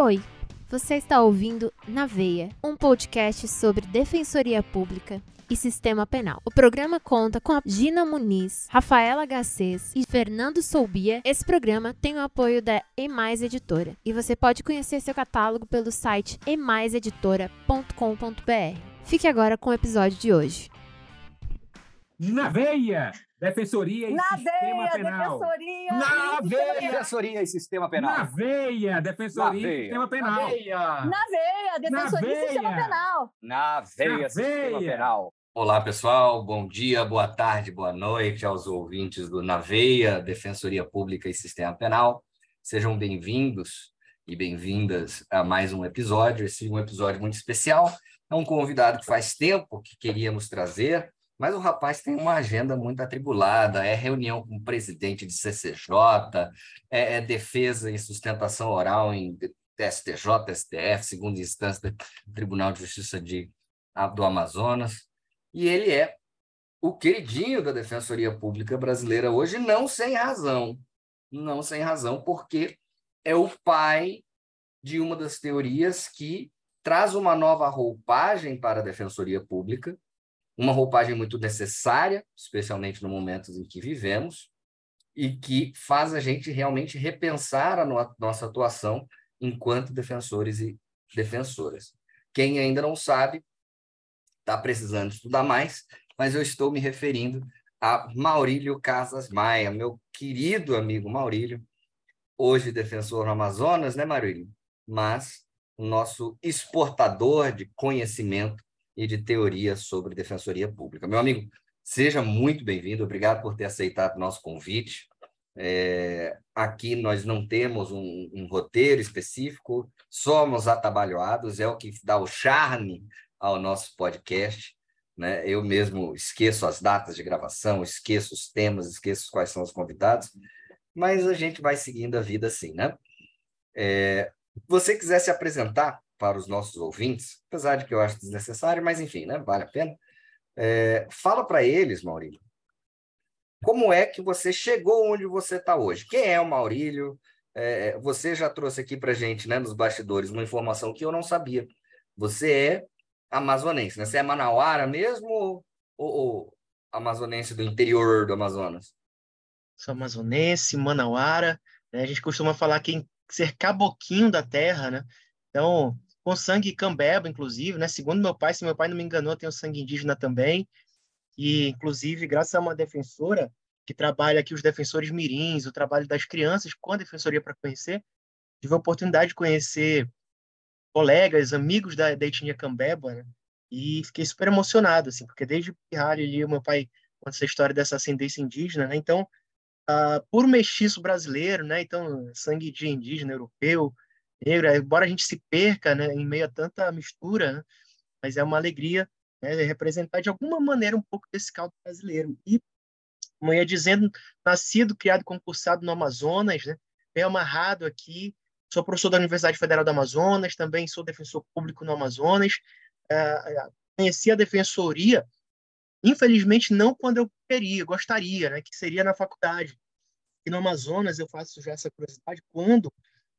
Oi, você está ouvindo Na Veia, um podcast sobre defensoria pública e sistema penal. O programa conta com a Gina Muniz, Rafaela Gacês e Fernando Soubia. Esse programa tem o apoio da Emais Editora e você pode conhecer seu catálogo pelo site emaiseditora.com.br. Fique agora com o episódio de hoje. Na veia! Defensoria e Na Sistema veia, Penal. defensoria. Na e veia. Defensoria e Sistema Penal. Na veia! Defensoria Na e veia. Sistema Penal. Na veia, defensoria e sistema veia. penal. Na veia, Na Sistema veia. Penal. Olá, pessoal. Bom dia, boa tarde, boa noite aos ouvintes do Naveia, Defensoria Pública e Sistema Penal. Sejam bem-vindos e bem-vindas a mais um episódio. Esse é um episódio muito especial. É um convidado que faz tempo que queríamos trazer, mas o rapaz tem uma agenda muito atribulada. É reunião com o presidente de CCJ, é, é defesa e sustentação oral em STJ, STF, segunda instância do Tribunal de Justiça de, do Amazonas. E ele é o queridinho da Defensoria Pública Brasileira hoje, não sem razão. Não sem razão, porque é o pai de uma das teorias que traz uma nova roupagem para a Defensoria Pública, uma roupagem muito necessária, especialmente no momento em que vivemos, e que faz a gente realmente repensar a no- nossa atuação enquanto defensores e defensoras. Quem ainda não sabe, está precisando estudar mais, mas eu estou me referindo a Maurílio Casas Maia, meu querido amigo Maurílio, hoje defensor no Amazonas, né, Maurílio? Mas o nosso exportador de conhecimento e de teoria sobre defensoria pública. Meu amigo, seja muito bem-vindo, obrigado por ter aceitado o nosso convite. É, aqui nós não temos um, um roteiro específico, somos atabalhoados, é o que dá o charme ao nosso podcast. Né? Eu mesmo esqueço as datas de gravação, esqueço os temas, esqueço quais são os convidados, mas a gente vai seguindo a vida assim, né? É, você quiser se apresentar para os nossos ouvintes, apesar de que eu acho desnecessário, mas enfim, né? Vale a pena. É, fala para eles, Maurílio, como é que você chegou onde você está hoje? Quem é o Maurílio? É, você já trouxe aqui para gente, né, nos bastidores, uma informação que eu não sabia. Você é amazonense, né? Você é manauara mesmo ou, ou, amazonense do interior do Amazonas? sou amazonense, manauara, né? A gente costuma falar que em ser caboquinho da terra, né? Então, com sangue cambeba, inclusive, né? Segundo meu pai, se meu pai não me enganou, tem sangue indígena também. E, inclusive, graças a uma defensora que trabalha aqui os defensores mirins, o trabalho das crianças com a defensoria para conhecer, tive a oportunidade de conhecer colegas, amigos da, da etnia cambeba, né? E fiquei super emocionado, assim, porque desde pirralho ali, meu pai conta essa história dessa ascendência indígena, né? Então, ah, por mestiço brasileiro, né? Então, sangue de indígena, europeu, negro, embora a gente se perca, né, em meio a tanta mistura, né, mas é uma alegria né, representar de alguma maneira um pouco desse caldo brasileiro. E, como ia dizendo, nascido, criado, concursado no Amazonas, né, bem amarrado aqui, sou professor da Universidade Federal do Amazonas, também sou defensor público no Amazonas, ah, conheci a defensoria Infelizmente, não quando eu queria, gostaria, né, que seria na faculdade. E no Amazonas, eu faço já essa curiosidade, quando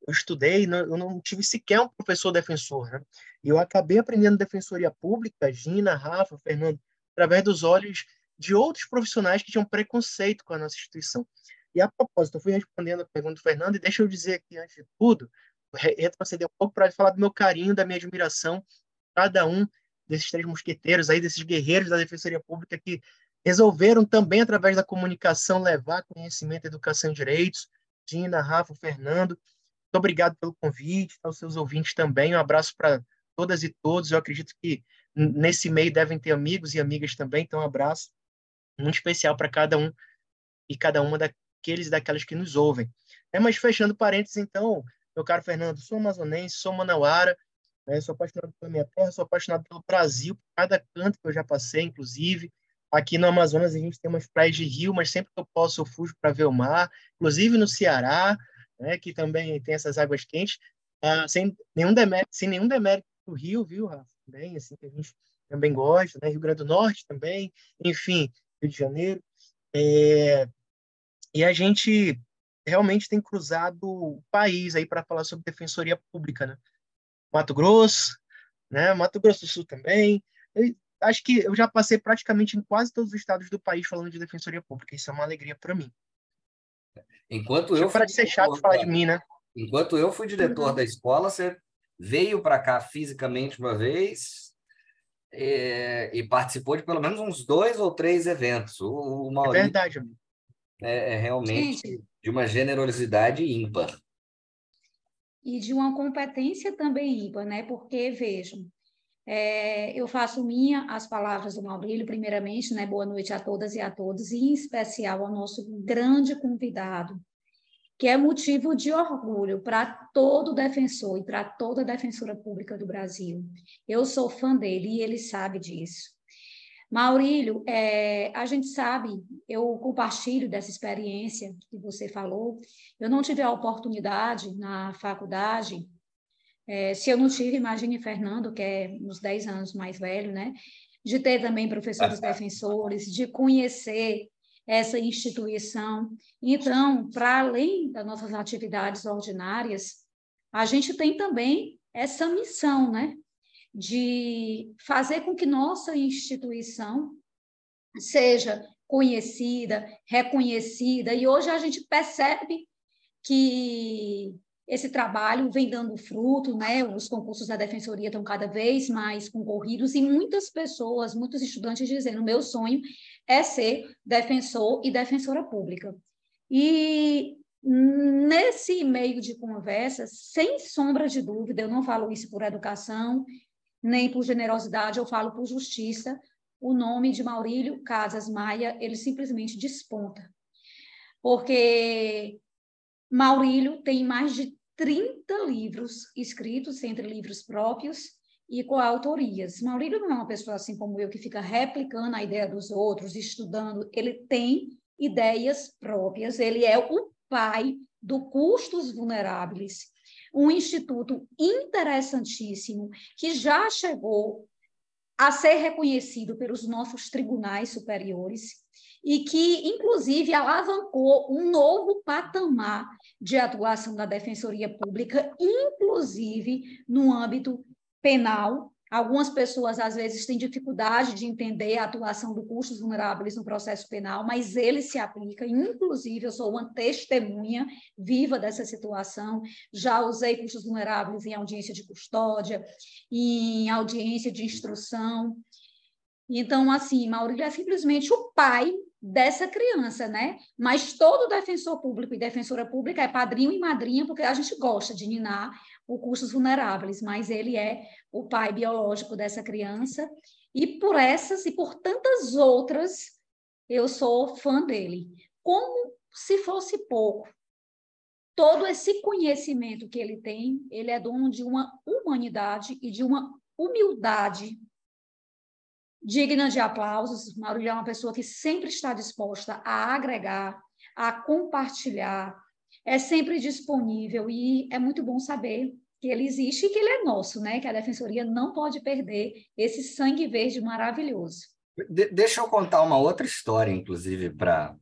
eu estudei, não- eu não tive sequer um professor defensor. Né? E eu acabei aprendendo defensoria pública, Gina, Rafa, Fernando, através dos olhos de outros profissionais que tinham preconceito com a nossa instituição. E a propósito, eu fui respondendo a pergunta do Fernando, e deixa eu dizer aqui, antes de tudo, re- retroceder um pouco para falar do meu carinho, da minha admiração, cada um desses três mosqueteiros aí, desses guerreiros da Defensoria Pública que resolveram também, através da comunicação, levar conhecimento, educação e direitos. Gina, Rafa, Fernando, muito obrigado pelo convite, aos seus ouvintes também. Um abraço para todas e todos. Eu acredito que nesse meio devem ter amigos e amigas também, então um abraço muito especial para cada um e cada uma daqueles e daquelas que nos ouvem. É, mas fechando parênteses, então, meu caro Fernando, sou amazonense, sou manauara, né? Sou apaixonado pela minha terra, sou apaixonado pelo Brasil, por cada canto que eu já passei, inclusive. Aqui no Amazonas a gente tem umas praias de rio, mas sempre que eu posso eu fujo para ver o mar. Inclusive no Ceará, né, que também tem essas águas quentes, ah, sem nenhum demérito, sem nenhum demérito do Rio, viu, Rafa? Também, assim, que a gente também gosta, né? Rio Grande do Norte também, enfim, Rio de Janeiro. É, e a gente realmente tem cruzado o país aí para falar sobre defensoria pública, né? Mato Grosso, né? Mato Grosso do Sul também. Eu acho que eu já passei praticamente em quase todos os estados do país falando de defensoria pública. Isso é uma alegria para mim. Enquanto eu para de ser chato falar de mim, né? Enquanto eu fui diretor uhum. da escola, você veio para cá fisicamente uma vez é, e participou de pelo menos uns dois ou três eventos. O, o Maurício é verdade, amigo. É, é realmente Gente. de uma generosidade ímpar. E de uma competência também ímpar, né? Porque, vejam, é, eu faço minha as palavras do Maurílio, primeiramente, né? Boa noite a todas e a todos, e em especial ao nosso grande convidado, que é motivo de orgulho para todo defensor e para toda defensora pública do Brasil. Eu sou fã dele e ele sabe disso. Maurílio, é, a gente sabe, eu compartilho dessa experiência que você falou. Eu não tive a oportunidade na faculdade, é, se eu não tive, imagine Fernando, que é uns 10 anos mais velho, né? De ter também professores defensores, de conhecer essa instituição. Então, para além das nossas atividades ordinárias, a gente tem também essa missão, né, de fazer com que nossa instituição seja conhecida, reconhecida, e hoje a gente percebe que esse trabalho vem dando fruto, né? Os concursos da defensoria estão cada vez mais concorridos e muitas pessoas, muitos estudantes dizendo: meu sonho é ser defensor e defensora pública. E nesse meio de conversa, sem sombra de dúvida, eu não falo isso por educação, nem por generosidade, eu falo por justiça. O nome de Maurílio Casas Maia, ele simplesmente desponta. Porque Maurílio tem mais de 30 livros escritos, entre livros próprios e coautorias. Maurílio não é uma pessoa assim como eu, que fica replicando a ideia dos outros, estudando. Ele tem ideias próprias, ele é o pai do Custos Vulneráveis, um instituto interessantíssimo que já chegou a ser reconhecido pelos nossos tribunais superiores e que, inclusive, alavancou um novo patamar de atuação da Defensoria Pública, inclusive no âmbito penal. Algumas pessoas, às vezes, têm dificuldade de entender a atuação do custos vulneráveis no processo penal, mas ele se aplica. Inclusive, eu sou uma testemunha viva dessa situação. Já usei custos vulneráveis em audiência de custódia, em audiência de instrução. Então, assim, Maurílio é simplesmente o pai dessa criança, né? Mas todo defensor público e defensora pública é padrinho e madrinha, porque a gente gosta de ninar custos vulneráveis, mas ele é o pai biológico dessa criança. E por essas e por tantas outras, eu sou fã dele. Como se fosse pouco, todo esse conhecimento que ele tem, ele é dono de uma humanidade e de uma humildade digna de aplausos. Maurílio é uma pessoa que sempre está disposta a agregar, a compartilhar, é sempre disponível e é muito bom saber que ele existe e que ele é nosso, né? Que a defensoria não pode perder esse sangue verde maravilhoso. De deixa eu contar uma outra história, inclusive, para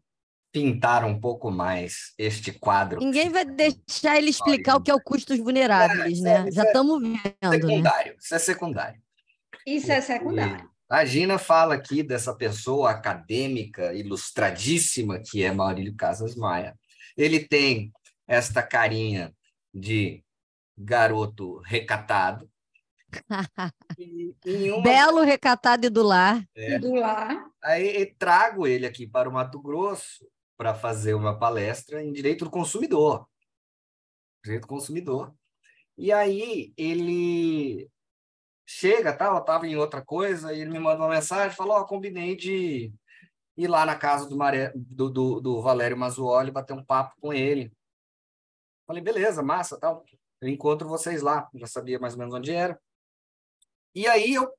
pintar um pouco mais este quadro. Ninguém vai deixar ele explicar o que é o custos vulneráveis, é, né? Já estamos vendo. Né? Secundário, né? isso é secundário. Isso é secundário. A Gina fala aqui dessa pessoa acadêmica, ilustradíssima, que é Maurílio Casas Maia. Ele tem esta carinha de garoto recatado. uma... Belo, recatado e do lar. É. E do lar. Aí trago ele aqui para o Mato Grosso para fazer uma palestra em direito do consumidor. Direito do consumidor. E aí ele chega, tá? Eu estava em outra coisa, e ele me manda uma mensagem, falou, ó, oh, combinei de ir lá na casa do, Maré, do, do, do Valério Mazuoli, bater um papo com ele. Falei, beleza, massa, tal. Eu encontro vocês lá, já sabia mais ou menos onde era. E aí eu,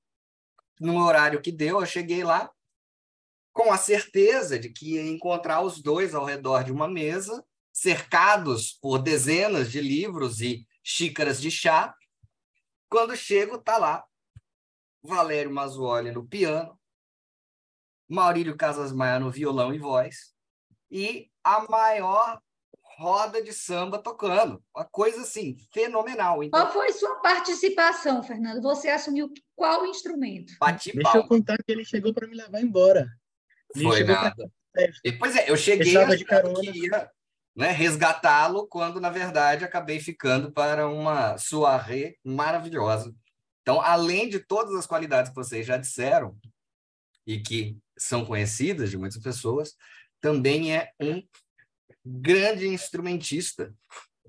no horário que deu, eu cheguei lá com a certeza de que ia encontrar os dois ao redor de uma mesa, cercados por dezenas de livros e xícaras de chá, quando chego, tá lá Valério Mazuoli no piano, Maurílio Casas Maia no violão e voz, e a maior roda de samba tocando. Uma coisa assim, fenomenal. Então, Qual foi sua participação, Fernando? Você assumiu qual instrumento? bati Deixa eu contar que ele chegou para me levar embora. Ele Foi chegou pra- nada. E, Pois é, eu cheguei Estava de carona. que ia né, resgatá-lo, quando, na verdade, acabei ficando para uma soirée maravilhosa. Então, além de todas as qualidades que vocês já disseram, e que são conhecidas de muitas pessoas, também é um grande instrumentista.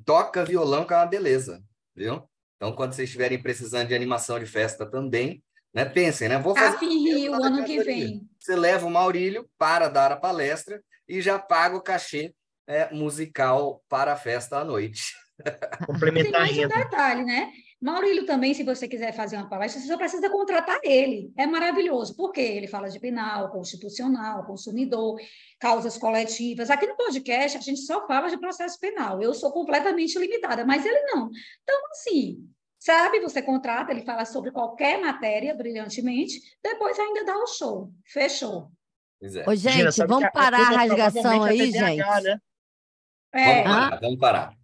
Toca violão, que é uma beleza, viu? Então, quando vocês estiverem precisando de animação de festa também, né, pensem, né? Vou fazer em Rio, ano que vem. você leva o Maurílio para dar a palestra e já paga o cachê é, musical para a festa à noite. Tem complementar a mais um detalhe, né? Maurílio também, se você quiser fazer uma palestra, você só precisa contratar ele. É maravilhoso, porque ele fala de penal, constitucional, consumidor, causas coletivas. Aqui no podcast, a gente só fala de processo penal. Eu sou completamente limitada, mas ele não. Então, assim, sabe? Você contrata, ele fala sobre qualquer matéria brilhantemente, depois ainda dá o show. Fechou. Pois é. Ô, gente, vamos parar a rasgação aí, gente. né? É, Vamos parar, vamos parar.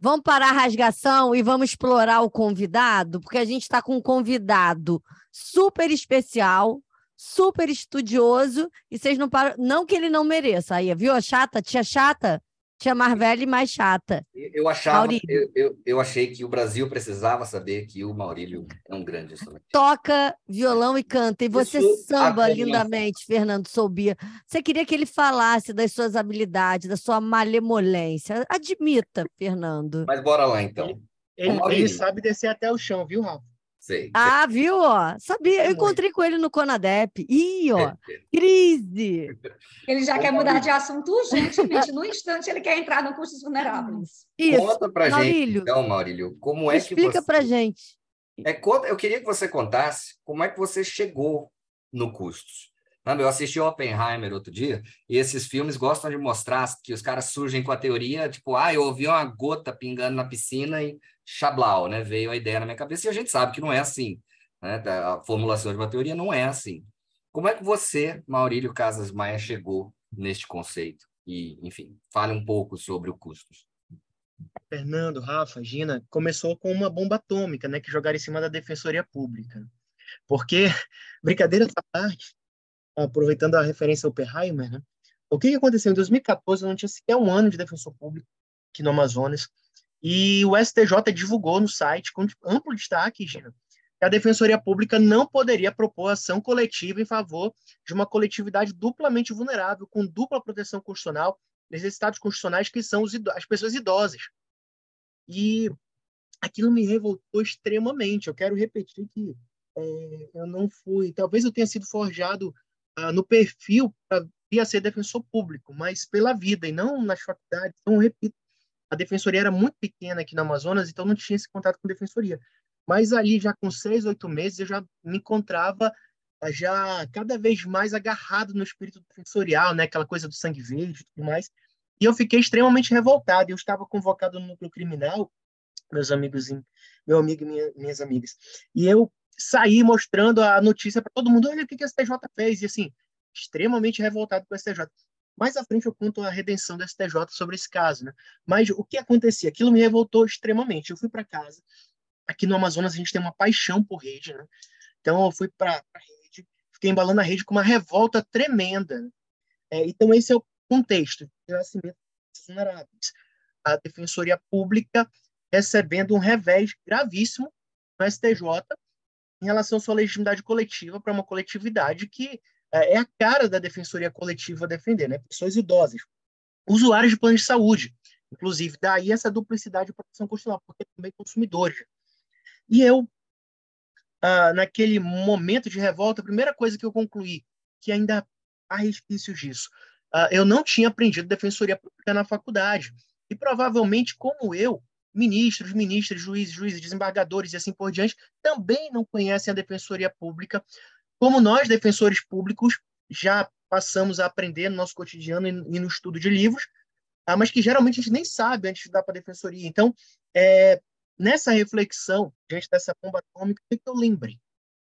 Vamos parar a rasgação e vamos explorar o convidado, porque a gente está com um convidado super especial, super estudioso, e vocês não param. Não que ele não mereça. Aí, viu? A chata, tia chata, tia mais velha e mais chata. Eu achava, eu, eu, eu achei que o Brasil precisava saber que o Maurílio é um grande instrumento. Toca violão e canta. E você Isso samba lindamente, Fernando Soubia. Você queria que ele falasse das suas habilidades, da sua malemolência. Admita, Fernando. Mas bora lá, então. Ele, ele sabe descer até o chão, viu, Rafa? Sei. Ah, viu? Ó, sabia. Eu encontrei com ele no Conadep. Ih, ó, sei. crise. ele já quer mudar de assunto urgentemente. No instante, ele quer entrar no custos vulneráveis. Isso. Conta pra gente, Maurílio, então, Maurílio, como é que explica você... pra gente. É, conta- eu queria que você contasse como é que você chegou no Custos. Eu assisti Oppenheimer outro dia, e esses filmes gostam de mostrar que os caras surgem com a teoria, tipo, ah, eu ouvi uma gota pingando na piscina e chablau, né? Veio a ideia na minha cabeça, e a gente sabe que não é assim. Né? A formulação de uma teoria não é assim. Como é que você, Maurílio Casas Maia, chegou neste conceito? E, enfim, fale um pouco sobre o Custos. Fernando, Rafa, Gina, começou com uma bomba atômica, né, que jogaram em cima da Defensoria Pública. Porque, brincadeira à parte, aproveitando a referência ao Oppenheimer, né, o que que aconteceu? Em 2014, eu não tinha sequer um ano de defensor público aqui no Amazonas, e o STJ divulgou no site, com amplo destaque, Gina, que a Defensoria Pública não poderia propor ação coletiva em favor de uma coletividade duplamente vulnerável, com dupla proteção constitucional, necessitados constitucionais que são as pessoas idosas. E aquilo me revoltou extremamente. Eu quero repetir que é, eu não fui. Talvez eu tenha sido forjado ah, no perfil para a ser defensor público, mas pela vida e não nas faculdades. Então, repito, a defensoria era muito pequena aqui no Amazonas, então não tinha esse contato com defensoria. Mas ali, já com seis, oito meses, eu já me encontrava ah, já cada vez mais agarrado no espírito defensorial, né? aquela coisa do sangue verde e tudo mais. E eu fiquei extremamente revoltado. Eu estava convocado no núcleo criminal, meus amigos, meu amigo e minha, minhas amigas. E eu saí mostrando a notícia para todo mundo: olha o que, que a STJ fez. E assim, extremamente revoltado com o STJ. Mais à frente eu conto a redenção do STJ sobre esse caso. Né? Mas o que acontecia? Aquilo me revoltou extremamente. Eu fui para casa. Aqui no Amazonas a gente tem uma paixão por rede. Né? Então eu fui para a rede, fiquei embalando a rede com uma revolta tremenda. É, então esse é o contexto de nascimento dos vulneráveis. A Defensoria Pública recebendo um revés gravíssimo no STJ em relação à sua legitimidade coletiva para uma coletividade que é, é a cara da defensoria coletiva defender, né? Pessoas idosas, usuários de planos de saúde, inclusive, daí essa duplicidade de proteção constitucional, porque também consumidores. E eu, ah, naquele momento de revolta, a primeira coisa que eu concluí, que ainda há resquícios disso, ah, eu não tinha aprendido defensoria pública na faculdade. E provavelmente, como eu, ministros, ministras, juízes, juízes, desembargadores e assim por diante, também não conhecem a defensoria pública, como nós, defensores públicos, já passamos a aprender no nosso cotidiano e no estudo de livros, ah, mas que geralmente a gente nem sabe antes de dar para a defensoria. Então, é, nessa reflexão, diante dessa bomba atômica, o que eu lembrei?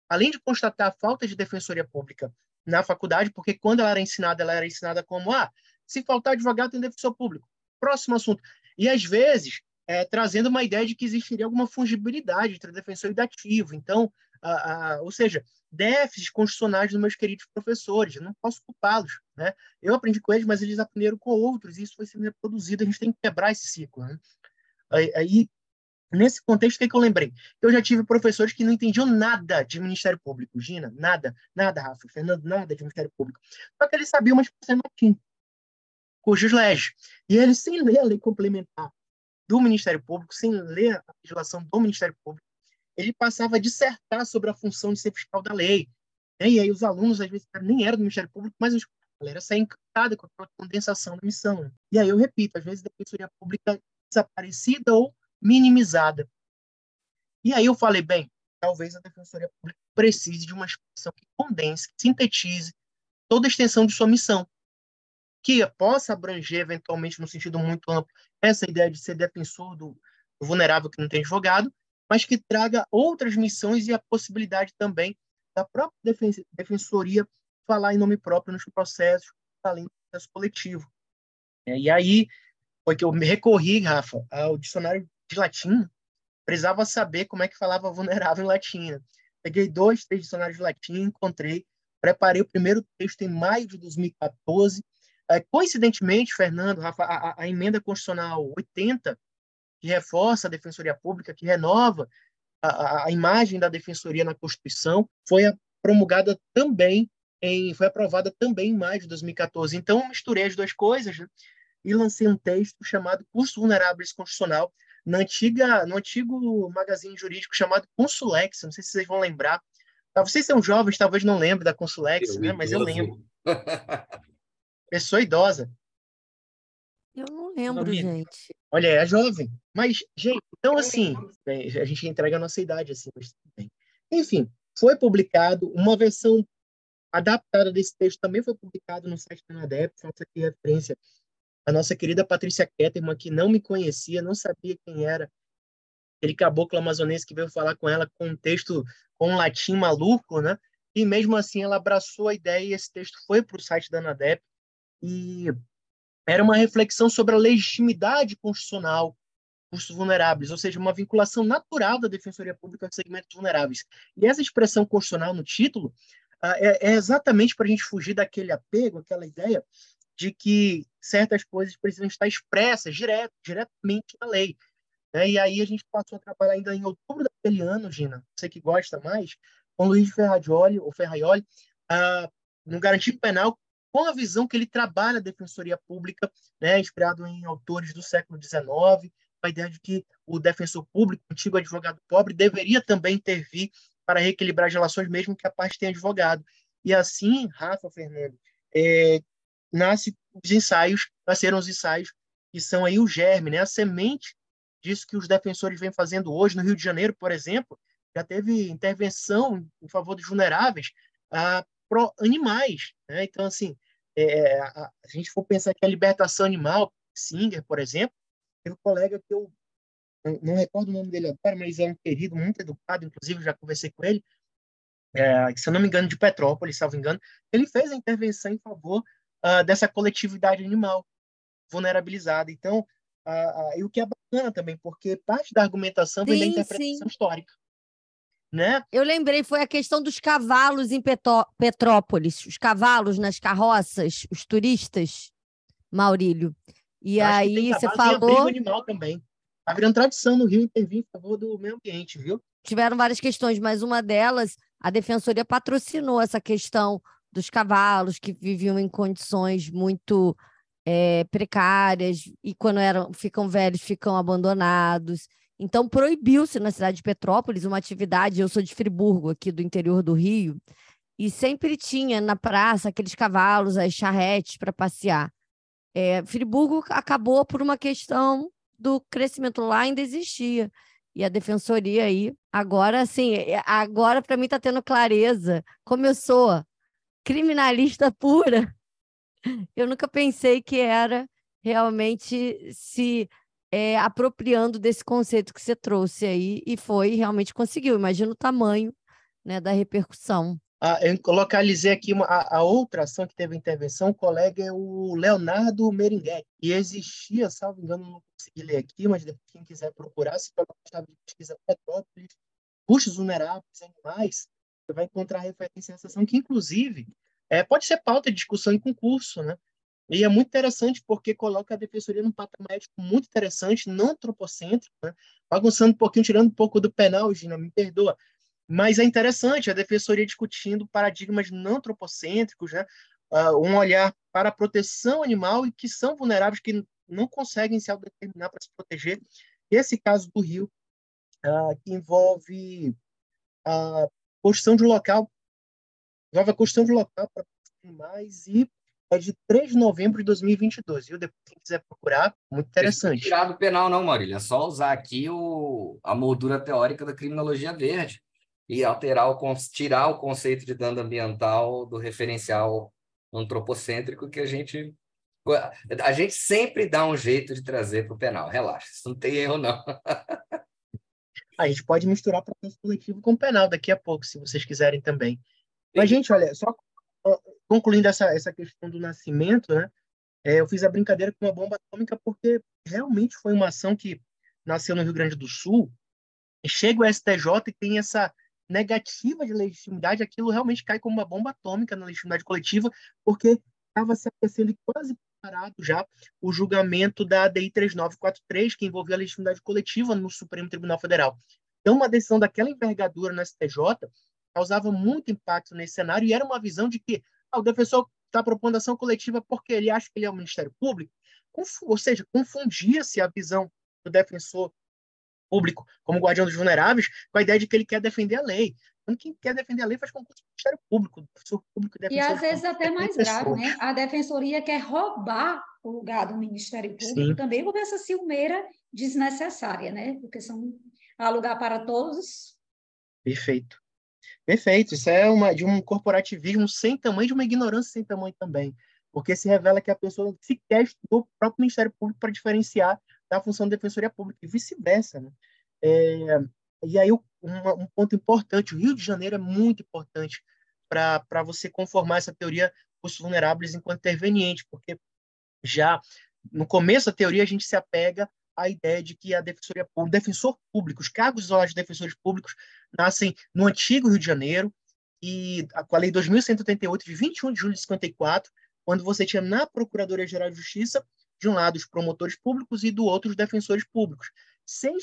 Além de constatar a falta de defensoria pública na faculdade, porque quando ela era ensinada, ela era ensinada como, ah, se faltar advogado, tem defensor público. próximo assunto. E às vezes é, trazendo uma ideia de que existiria alguma fungibilidade entre defensor e dativo. Então, a, a, ou seja, déficits constitucionais dos meus queridos professores, eu não posso culpá-los. Né? Eu aprendi com eles, mas eles aprenderam com outros, e isso foi sendo reproduzido, a gente tem que quebrar esse ciclo. Né? Aí, nesse contexto, o que, é que eu lembrei? Eu já tive professores que não entendiam nada de Ministério Público, Gina, nada, nada, Rafa, Fernando, nada de Ministério Público. Só que eles sabiam uma expressão latim, cujos leges. E eles, sem ler a lei complementar do Ministério Público, sem ler a legislação do Ministério Público, ele passava a dissertar sobre a função de ser fiscal da lei. Né? E aí os alunos, às vezes, nem eram do Ministério Público, mas a galera saía encantada com a condensação da missão. Né? E aí eu repito, às vezes a Defensoria Pública desaparecida ou minimizada. E aí eu falei, bem, talvez a Defensoria Pública precise de uma expressão que condense, que sintetize toda a extensão de sua missão que possa abranger, eventualmente, no sentido muito amplo, essa ideia de ser defensor do, vulnerável que não tem advogado, mas que traga outras missões e a possibilidade também da própria defensoria falar em nome próprio nos processos, além do processo coletivo. É, e aí foi que eu me recorri, Rafa, ao dicionário de latim, precisava saber como é que falava vulnerável em latim. Né? Peguei dois, três dicionários de latim, encontrei, preparei o primeiro texto em maio de 2014, é, coincidentemente, Fernando, Rafa, a, a, emenda constitucional 80, que reforça a Defensoria Pública, que renova a, a imagem da Defensoria na Constituição, foi promulgada também, em, foi aprovada também em maio de 2014. Então, misturei as duas coisas né, e lancei um texto chamado Curso Vulneráveis Constitucional, na antiga, no antigo magazine jurídico chamado Consulex, não sei se vocês vão lembrar. Vocês são jovens, talvez não lembrem da Consulex, né? mas eu lembro. pessoa idosa. Eu não lembro, gente. Olha, é jovem. Mas, gente, então assim, a gente entrega a nossa idade, assim, mas tudo bem. Enfim, foi publicado uma versão adaptada desse texto, também foi publicado no site da ANADEP, faço aqui referência a nossa querida Patrícia Ketterman, que não me conhecia, não sabia quem era aquele caboclo amazonense que veio falar com ela com um texto com um latim maluco, né? E mesmo assim ela abraçou a ideia e esse texto foi para o site da ANADEP e era uma reflexão sobre a legitimidade constitucional dos vulneráveis, ou seja, uma vinculação natural da Defensoria Pública aos segmentos vulneráveis. E essa expressão constitucional no título uh, é, é, exatamente para a gente fugir daquele apego, aquela ideia de que certas coisas precisam estar expressas direto, diretamente na lei. Né? E aí a gente passou a trabalhar ainda em outubro daquele ano, Gina, você que gosta mais, com Luiz Ferraioli, ou uh, no garantido penal com a visão que ele trabalha a defensoria pública, né, inspirado em autores do século XIX, a ideia de que o defensor público, antigo advogado pobre, deveria também intervir para reequilibrar as relações, mesmo que a parte tenha advogado. E assim, Rafa, Fernando, é, nasce os ensaios, nasceram os ensaios que são aí o germe, né, a semente disso que os defensores vêm fazendo hoje no Rio de Janeiro, por exemplo, já teve intervenção em favor dos vulneráveis ah, pro animais, né? Então assim, é, a, a, gente for pensar que a libertação animal, Singer, por exemplo, teve um colega que eu não, não recordo o nome dele agora, mas é um querido, muito educado, inclusive já conversei com ele, é, se eu não me engano, de Petrópolis, salvo engano, ele fez a intervenção em favor uh, dessa coletividade animal vulnerabilizada. Então, uh, uh, e o que é bacana também, porque parte da argumentação vem da interpretação sim. histórica né? Eu lembrei, foi a questão dos cavalos em Petó Petrópolis, os cavalos nas carroças, os turistas, Maurílio. E aí você falou. animal também. Tá virando tradição no Rio intervir em favor do meio ambiente, viu? Tiveram várias questões, mas uma delas, a defensoria patrocinou essa questão dos cavalos que viviam em condições muito é, precárias e quando eram ficam velhos ficam abandonados. Então, proibiu-se na cidade de Petrópolis uma atividade. Eu sou de Friburgo, aqui do interior do Rio, e sempre tinha na praça aqueles cavalos, as charretes para passear. É, Friburgo acabou por uma questão do crescimento lá, ainda existia. E a defensoria aí, agora, assim, é, agora para mim está tendo clareza. Como eu sou criminalista pura, eu nunca pensei que era realmente se é, apropriando desse conceito que você trouxe aí e foi realmente conseguiu. Imagina o tamanho né, da repercussão. Ah, eu localizei aqui uma, a, a, outra ação que teve intervenção, o colega é o Leonardo Meringuete, e existia, salvo engano, não consegui ler aqui, mas depois quem quiser procurar, se o de pesquisa Petrópolis, custos vulneráveis, animais, você vai encontrar referência a essa ação, que inclusive é, pode ser pauta de discussão em concurso, né? E é muito interessante porque coloca a defensoria num patamar ético muito interessante, não antropocêntrico, né? bagunçando um pouquinho, tirando um pouco do penal, Gina, me perdoa. Mas é interessante a defensoria discutindo paradigmas não antropocêntricos, né? Uh, um olhar para a proteção animal e que são vulneráveis, que não conseguem se autodeterminar para se proteger. Esse caso do Rio, uh, que envolve a construção de local, envolve a construção de local para animais e é de 3 de novembro de 2022, viu? Depois, quem quiser procurar, muito interessante. Não tirar do penal, não, Marília. É só usar aqui o, a moldura teórica da criminologia verde e alterar o, tirar o conceito de dano ambiental do referencial antropocêntrico que a gente. A gente sempre dá um jeito de trazer para o penal. Relaxa, isso não tem erro, não. a gente pode misturar processo coletivo com penal daqui a pouco, se vocês quiserem também. Mas, gente, olha, só concluindo essa, essa questão do nascimento, né? É, eu fiz a brincadeira com uma bomba atômica porque realmente foi uma ação que nasceu no Rio Grande do Sul. Chega o STJ e tem essa negativa de legitimidade, aquilo realmente cai como uma bomba atômica na legitimidade coletiva, porque estava se aquecendo quase parado já o julgamento da ADI 3943, que envolvia a legitimidade coletiva no Supremo Tribunal Federal. Então, uma decisão daquela envergadura no STJ causava muito impacto nesse cenário e era uma visão de que o defensor está propondo ação coletiva porque ele acha que ele é o Ministério Público, ou seja, confundia-se a visão do defensor público como guardião dos vulneráveis com a ideia de que ele quer defender a lei. Quando quem quer defender a lei faz concurso do Ministério Público, defensor público e às vezes público, até mais grave, né? A defensoria quer roubar o lugar do Ministério Público Sim. também por essa ciumeira desnecessária, né? Porque são há lugar para todos. Perfeito. Perfeito. Isso é uma, de um corporativismo sem tamanho, de uma ignorância sem tamanho também. Porque se revela que a pessoa sequer estudou o próprio Ministério Público para diferenciar da função de defensoria pública e vice-versa. Né? É, e aí, um, um, ponto importante: o Rio de Janeiro é muito importante para você conformar essa teoria dos vulneráveis enquanto interveniente, porque já no começo da teoria a gente se apega à ideia de que a defensoria o defensor público, os cargos isolados de defensores públicos nascem no antigo Rio de Janeiro e com a lei 2188 de 21 de julho de 54, quando você tinha na Procuradoria-Geral de Justiça de um lado os promotores públicos e do outro os defensores públicos. Sem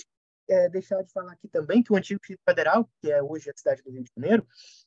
é, deixar de falar aqui também que o antigo Distrito Federal, que é hoje a cidade do Rio de Janeiro,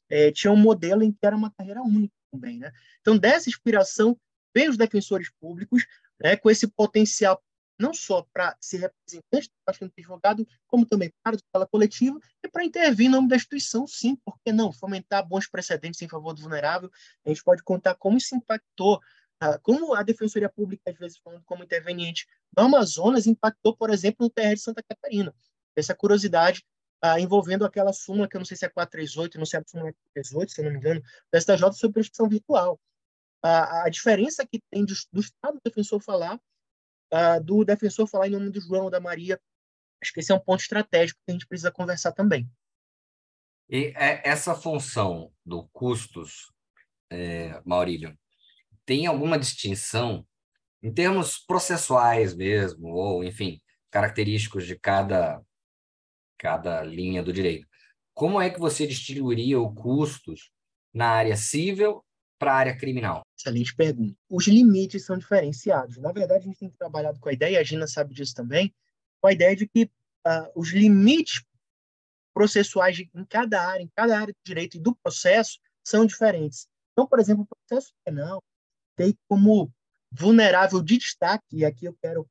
é, tinha um modelo em que era uma carreira única também. Né? Então, dessa inspiração, veio os defensores públicos, né, com esse potencial não só para ser representante do partido advogado, como também para a escola coletiva e para intervir em nome da instituição, sim, por que não? Fomentar bons precedentes em favor do vulnerável. A gente pode contar como isso impactou ah, como a Defensoria Pública, às vezes falando como interveniente do Amazonas, impactou, por exemplo, no TR de Santa Catarina. Essa curiosidade ah, envolvendo aquela súmula, que eu não sei se é 438, não sei se é a súmula 438, se eu não me engano, do STJ sobre prescrição virtual. Ah, a diferença que tem do, do Estado defensor falar, ah, do defensor falar em nome do João ou da Maria, acho que esse é um ponto estratégico que a gente precisa conversar também. E é, essa função do custos, é, Maurílio, tem alguma distinção em termos processuais mesmo, ou, enfim, característicos de cada, cada linha do direito. Como é que você distribuiria os custos na área civil para a área criminal? Excelente pergunta. Os limites são diferenciados. Na verdade, a gente tem trabalhado com a ideia, a Gina sabe disso também, com a ideia de que uh, os limites processuais em cada área, em cada área do direito e do processo, são diferentes. Então, por exemplo, o processo penal, tem como vulnerável de destaque, e aqui eu quero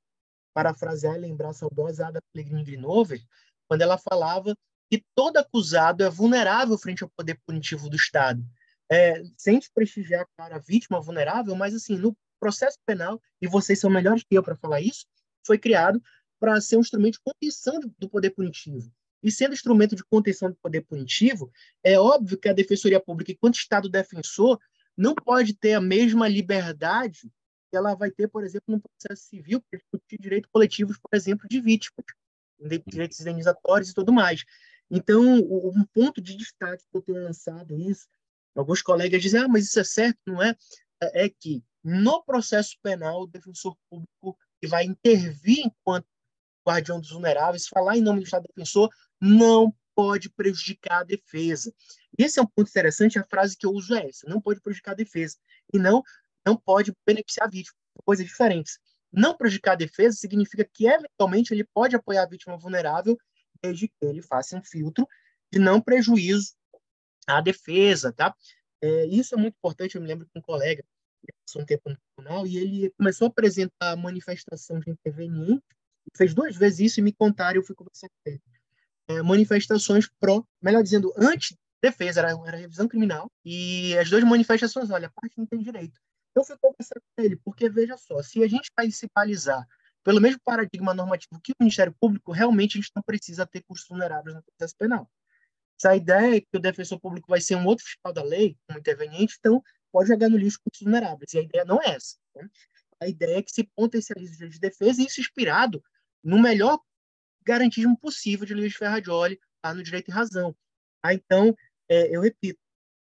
parafrasear e lembrar a saudosa Ada Pellegrini Grinover, quando ela falava que todo acusado é vulnerável frente ao poder punitivo do Estado. É, sem desprestigiar, a vítima vulnerável, mas assim, no processo penal, e vocês são melhores que eu para falar isso, foi criado para ser um instrumento de contenção do poder punitivo. E sendo instrumento de contenção do poder punitivo, é óbvio que a Defensoria Pública, enquanto Estado defensor, não pode ter a mesma liberdade que ela vai ter, por exemplo, no processo civil, para discutir direitos coletivos, por exemplo, de vítimas, direitos indenizatórios e tudo mais. Então, um ponto de destaque que eu tenho lançado isso Alguns colegas dizem, ah, mas isso é certo, não é? É que no processo penal, o defensor público que vai intervir enquanto guardião dos vulneráveis, falar em nome do Estado defensor, não pode prejudicar a defesa. Esse é um ponto interessante, a frase que eu uso é essa, não pode prejudicar a defesa, e não, não pode beneficiar a vítima, coisas diferentes. Não prejudicar a defesa significa que, eventualmente, ele pode apoiar a vítima vulnerável desde que ele faça um filtro de não prejuízo à defesa, tá? É, isso é muito importante, eu me lembro que um colega passou um tempo no tribunal e ele começou a apresentar a manifestação de interveniente, fez duas vezes isso e me contaram, eu fui conversar com ele. É, manifestações pró, melhor dizendo, anti-defesa, era, era revisão criminal, e as duas manifestações, olha, a parte não tem direito. Eu fui conversar com ele, porque veja só, se a gente balizar pelo mesmo paradigma normativo que o Ministério Público, realmente a gente não precisa ter custos vulneráveis no processo penal. Se a ideia é que o defensor público vai ser um outro fiscal da lei, um interveniente, então pode jogar no lixo custos vulneráveis. E a ideia não é essa. Né? A ideia é que se potencialize o direito de defesa, e isso inspirado no melhor garantismo possível de Luiz Ferradioli, tá? no direito e razão. Ah, então, é, eu repito,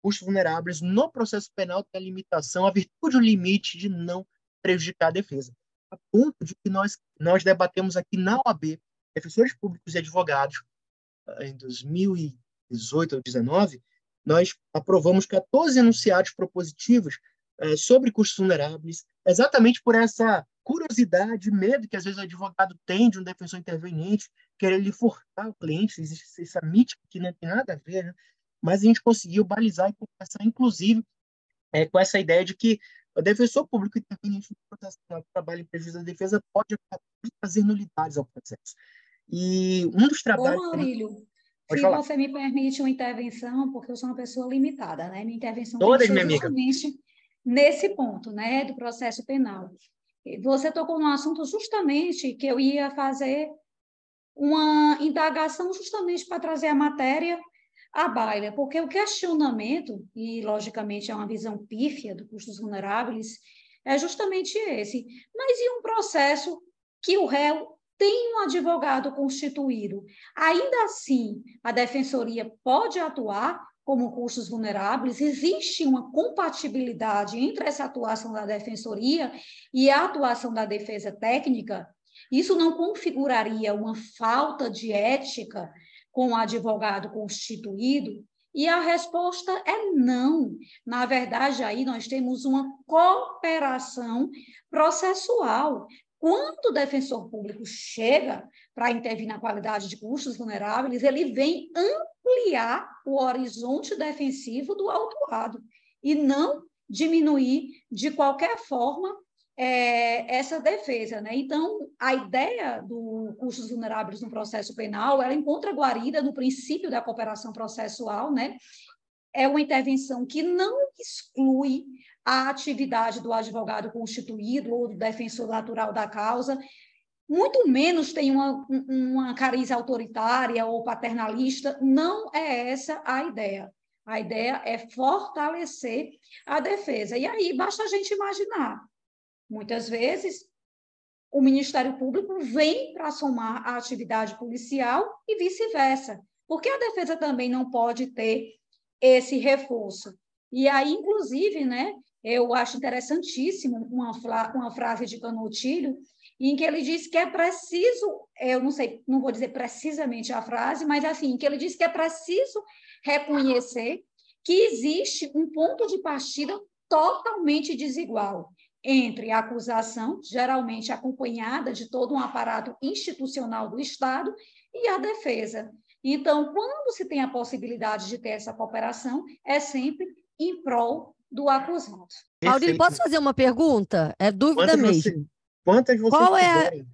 custos vulneráveis no processo penal tem a limitação, a virtude, o limite de não prejudicar a defesa. A ponto de que nós, nós debatemos aqui na OAB, defensores públicos e advogados, em 2018 ou 2019, nós aprovamos 14 enunciados propositivos é, sobre custos vulneráveis, exatamente por essa curiosidade, medo que às vezes o advogado tem de um defensor interveniente, querer lhe furtar o cliente, existe essa mítica que não tem nada a ver, né? mas a gente conseguiu balizar e conversar, inclusive, é, com essa ideia de que o defensor público interveniente no processo de trabalho em prejuízo da defesa pode trazer nulidades ao processo. E um dos trabalhos... Maurílio, se falar. você me permite uma intervenção, porque eu sou uma pessoa limitada, né? Minha intervenção Todas, minha amiga. nesse ponto, né, do processo penal. Você tocou num assunto justamente que eu ia fazer uma indagação justamente para trazer a matéria à baila, porque o questionamento, e logicamente é uma visão pífia do custos vulneráveis, é justamente esse. Mas e um processo que o réu tem um advogado constituído? Ainda assim, a defensoria pode atuar como custos vulneráveis? Existe uma compatibilidade entre essa atuação da defensoria e a atuação da defesa técnica? Isso não configuraria uma falta de ética com o advogado constituído? E a resposta é não. Na verdade, aí nós temos uma cooperação processual. Quando o defensor público chega para intervir na qualidade de custos vulneráveis, ele vem ampliar o horizonte defensivo do autuado e não diminuir de qualquer forma é, essa defesa. Né? Então, a ideia do custos vulneráveis no processo penal, ela encontra guarida no princípio da cooperação processual, né? é uma intervenção que não exclui a atividade do advogado constituído ou do defensor natural da causa, muito menos tem uma, uma cariz autoritária ou paternalista, não é essa a ideia. A ideia é fortalecer a defesa. E aí basta a gente imaginar Muitas vezes, o Ministério Público vem para somar a atividade policial e vice-versa, porque a defesa também não pode ter esse reforço. E aí, inclusive, né, eu acho interessantíssimo uma, uma frase de Canotilho, em que ele diz que é preciso, eu não sei, não vou dizer precisamente a frase, mas assim, que ele diz que é preciso reconhecer que existe um ponto de partida totalmente desigual entre a acusação, geralmente acompanhada de todo um aparato institucional do Estado, e a defesa. Então, quando se tem a possibilidade de ter essa cooperação, é sempre em prol do acusado. Maurílio, posso fazer uma pergunta? É dúvida quantas mesmo. Você, quantas você qual é,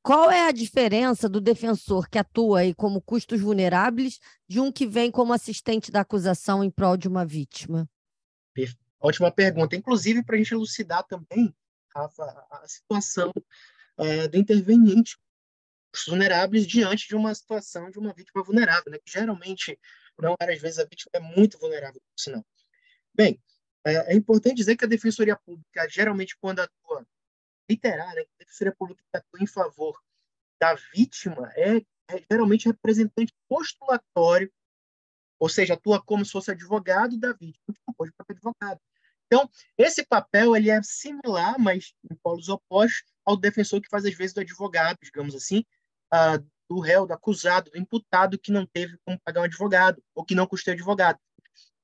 qual é a diferença do defensor que atua aí como custos vulneráveis de um que vem como assistente da acusação em prol de uma vítima? Ótima pergunta. Inclusive, para a gente elucidar também, Rafa, a situação é, do interveniente vulneráveis diante de uma situação de uma vítima vulnerável, né? que geralmente, não várias vezes, a vítima é muito vulnerável, senão. Bem, é, é, importante dizer que a Defensoria Pública, geralmente, quando atua, literar, a Defensoria Pública atua em favor da vítima é, é geralmente representante postulatório ou seja, atua como se fosse advogado da vítima, que não pode ser advogado. Então, esse papel ele é similar, mas em polos opostos, ao defensor que faz às vezes do advogado, digamos assim, uh, do réu, do acusado, do imputado que não teve como pagar um advogado ou que não custeia advogado.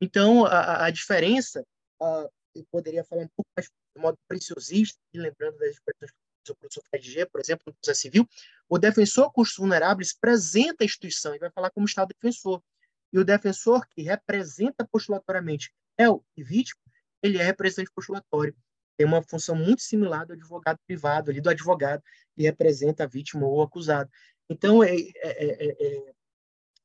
Então, a, a diferença, uh, eu poderia falar um pouco mais de modo preciosista, lembrando das expressões do professor Fred por exemplo, no processo civil, o defensor custos vulneráveis apresenta a instituição e vai falar como Estado defensor. E o defensor que representa postulatoriamente réu e vítima, ele é representante postulatório. Tem uma função muito similar do advogado privado, ali do advogado que representa a vítima ou o acusado. Então, é, é, é, é,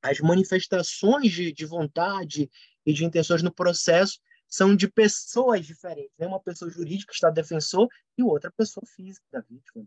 as manifestações de, de vontade e de intenções no processo são de pessoas diferentes. Né? Uma pessoa jurídica está defensor e outra pessoa física da vítima.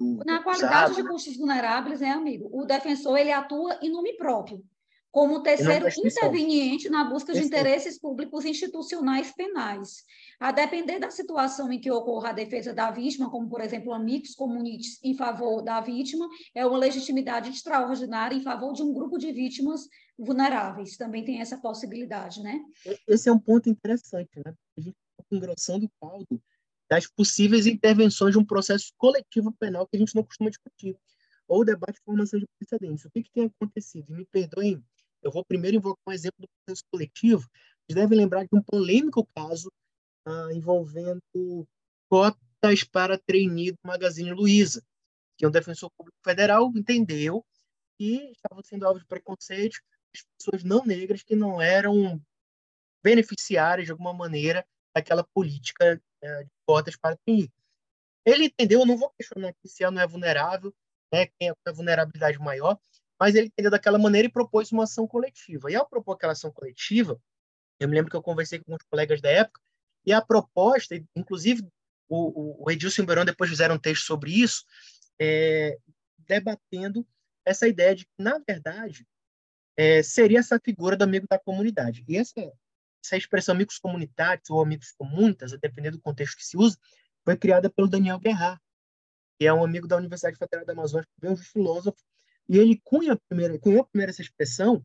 Do, Na qualidade de custos vulneráveis, né, amigo? O defensor ele atua em nome próprio como terceiro interveniente na busca de interesses públicos institucionais penais. A depender da situação em que ocorra a defesa da vítima, como, por exemplo, amigos comunites em favor da vítima, é uma legitimidade extraordinária em favor de um grupo de vítimas vulneráveis. Também tem essa possibilidade, né? Esse é um ponto interessante, né? A gente está engrossando o caldo das possíveis intervenções de um processo coletivo penal que a gente não costuma discutir, ou o debate de formação de precedentes. O que, que tem acontecido? E me perdoem eu vou primeiro invocar um exemplo do processo coletivo. Vocês devem lembrar de um polêmico caso ah, envolvendo cotas para trainee do Magazine Luiza, que um defensor público federal entendeu que estavam sendo alvo de preconceito as pessoas não negras que não eram beneficiárias de alguma maneira daquela política eh, de cotas para trainee. Ele entendeu, eu não vou questionar aqui se ela não é vulnerável, né, quem é a vulnerabilidade maior, mas ele entendeu daquela maneira e propôs uma ação coletiva. E ao propor aquela ação coletiva, eu me lembro que eu conversei com alguns colegas da época, e a proposta, inclusive o, o, Edilson e o depois fizeram um texto sobre isso, é, debatendo essa ideia de que, na verdade, é, seria essa figura do amigo da comunidade. E essa, essa expressão amigos comunitários ou amigos comunitas, a depender do contexto que se usa, foi criada pelo Daniel Guerra, que é um amigo da Universidade Federal da Amazônia, um filósofo e ele cunha primeiro, cunhou primeiro essa expressão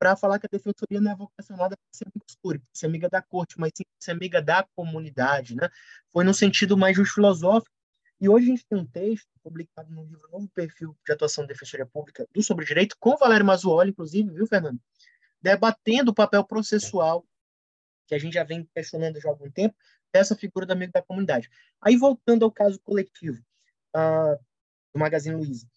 para falar que a defensoria não é vocacionada para ser escura, para ser amiga da corte, mas sim para ser amiga da comunidade. Né? Foi no sentido mais filosófico. E hoje a gente tem um texto publicado no livro Novo Perfil de Atuação da Defensoria Pública do Sobre Direito, com Valério Mazuoli, inclusive, viu, Fernando? Debatendo o papel processual, que a gente já vem questionando já há algum tempo, dessa figura do amigo da comunidade. Aí, voltando ao caso coletivo uh, do Magazine Luiza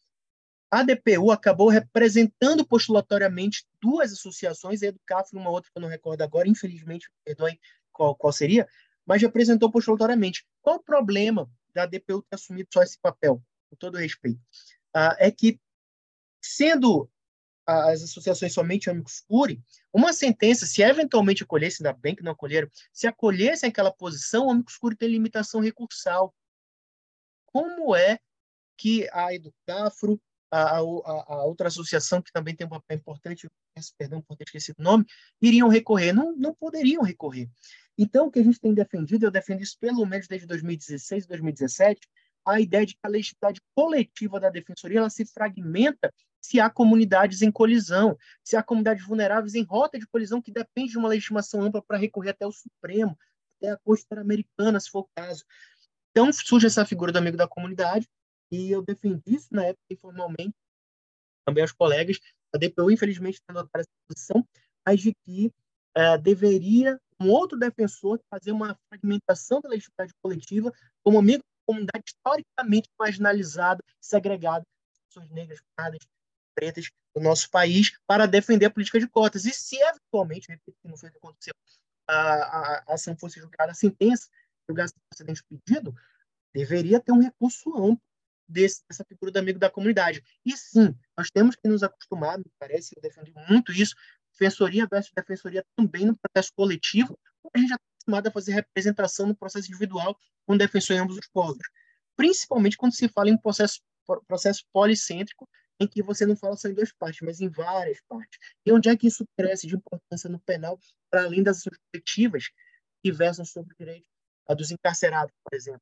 a DPU acabou representando postulatoriamente duas associações, a Educaf e uma outra que eu não recordo agora, infelizmente, perdoem qual, qual seria, mas representou postulatoriamente. Qual o problema da DPU ter assumido só esse papel, com todo respeito? Ah, é que, sendo as associações somente amicus curi, uma sentença, se eventualmente acolhesse, ainda bem que não acolheram, se acolhesse aquela posição, o amicus curi tem limitação recursal. Como é que a Educafro a, a, a, outra associação, que também tem um papel importante, perdão por ter esquecido o nome, iriam recorrer. Não, não poderiam recorrer. Então, o que a gente tem defendido, eu defendo isso pelo menos desde 2016 e 2017, a ideia de que a legitimidade coletiva da defensoria ela se fragmenta se há comunidades em colisão, se há comunidades vulneráveis em rota de colisão que depende de uma legitimação ampla para recorrer até o Supremo, até a Corte Interamericana, se for o caso. Então, surge essa figura do amigo da comunidade, e eu defendi isso na época informalmente, também aos colegas. A DPU, infelizmente, tem adotado essa posição, mas de que é, deveria um outro defensor fazer uma fragmentação da legitimidade coletiva como amigo da comunidade historicamente marginalizada, segregada, pessoas negras, pardas, pretas do nosso país, para defender a política de cotas. E se eventualmente, repito não foi o que aconteceu, a, a, a ação fosse julgada, a sentença julgasse o precedente pedido, deveria ter um recurso amplo desse, dessa figura do amigo da comunidade. E sim, nós temos que nos acostumar, me parece, eu defendi muito isso, defensoria versus defensoria também no processo coletivo, a gente já está acostumado a fazer representação no processo individual com defensor em ambos os polos. Principalmente quando se fala em processo, processo policêntrico, em que você não fala só em duas partes, mas em várias partes. E onde é que isso cresce de importância no penal, para além das ações coletivas que versam sobre o direito dos encarcerados, por exemplo?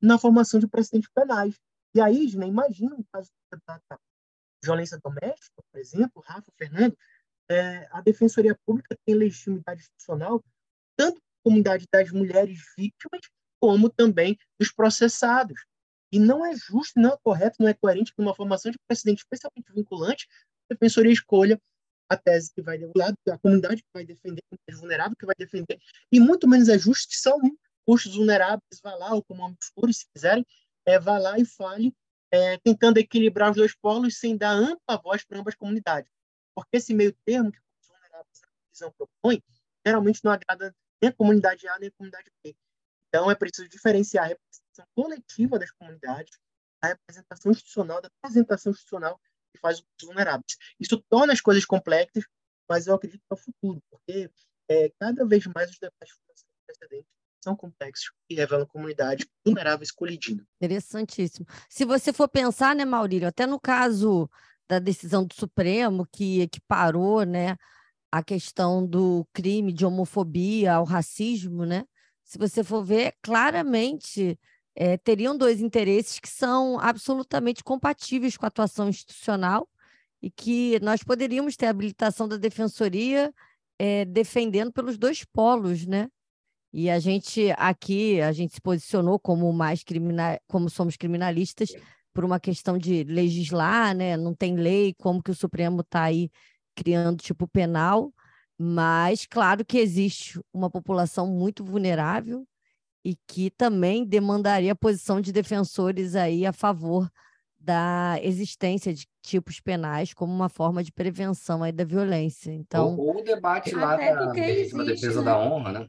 Na formação de precedentes penais. E aí, Gina, imagina um caso da violência doméstica, por exemplo, Rafa, Fernando, é, a Defensoria Pública tem legitimidade institucional tanto na comunidade das mulheres vítimas, como também dos processados. E não é justo, não é correto, não é coerente que numa formação de precedente especialmente vinculante, a Defensoria escolha a tese que vai lado, a comunidade que vai defender, a comunidade vulnerável que vai defender, e muito menos é justo que um custos vulneráveis vá lá, ou como ambos se quiserem, é, vá lá e fale, é, tentando equilibrar os dois polos sem dar ampla voz para ambas as comunidades. Porque esse meio termo que os vulneráveis na visão propõe, geralmente não agrada nem a comunidade A nem a comunidade B. Então, é preciso diferenciar a representação coletiva das comunidades, a representação institucional da representação institucional que faz os vulneráveis. Isso torna as coisas complexas, mas eu acredito que é o futuro, porque é, cada vez mais os debates precedentes são complexos e revelam comunidades vulneráveis colidindo. Interessantíssimo. Se você for pensar, né, Maurílio, até no caso da decisão do Supremo, que equiparou né, a questão do crime de homofobia ao racismo, né? Se você for ver, claramente é, teriam dois interesses que são absolutamente compatíveis com a atuação institucional e que nós poderíamos ter a habilitação da defensoria é, defendendo pelos dois polos, né? E a gente aqui, a gente se posicionou como mais criminal, como somos criminalistas, por uma questão de legislar, né? Não tem lei, como que o Supremo está aí criando tipo penal, mas claro que existe uma população muito vulnerável e que também demandaria a posição de defensores aí a favor da existência de tipos penais como uma forma de prevenção aí da violência. Então, ou, ou o debate lá da legítima defesa né? da honra, né?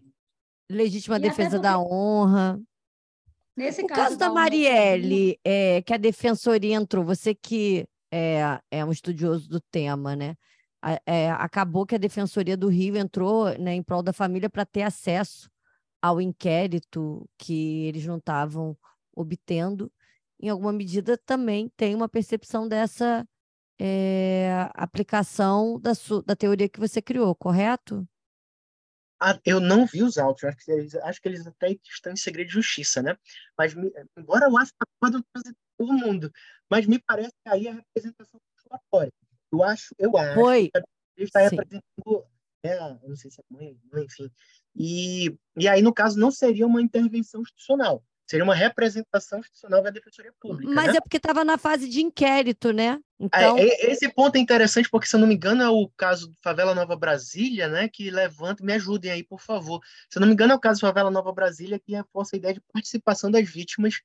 Legítima e defesa da honra. Nesse o caso, caso da Marielle, é, que a defensoria entrou, você que é, é um estudioso do tema, né? É, acabou que a Defensoria do Rio entrou né, em prol da família para ter acesso ao inquérito que eles não estavam obtendo. Em alguma medida, também tem uma percepção dessa é, aplicação da, da teoria que você criou, correto? Ah, eu não vi os autos, acho que, eles, acho que eles até estão em segredo de justiça, né? Mas, embora eu acho que pode trazer todo mundo, mas me parece que aí é a representação conservatória. Eu acho, eu acho Foi. que ele está representando ela, não sei se é mãe, enfim. E, e aí, no caso, não seria uma intervenção institucional, seria uma representação institucional da Defensoria Pública. Mas né? é porque estava na fase de inquérito, né? Então... É, esse ponto é interessante porque, se eu não me engano, é o caso do Favela Nova Brasília, né, que levanta, me ajudem aí, por favor. Se eu não me engano, é o caso do Favela Nova Brasília que reforça a ideia de participação das vítimas,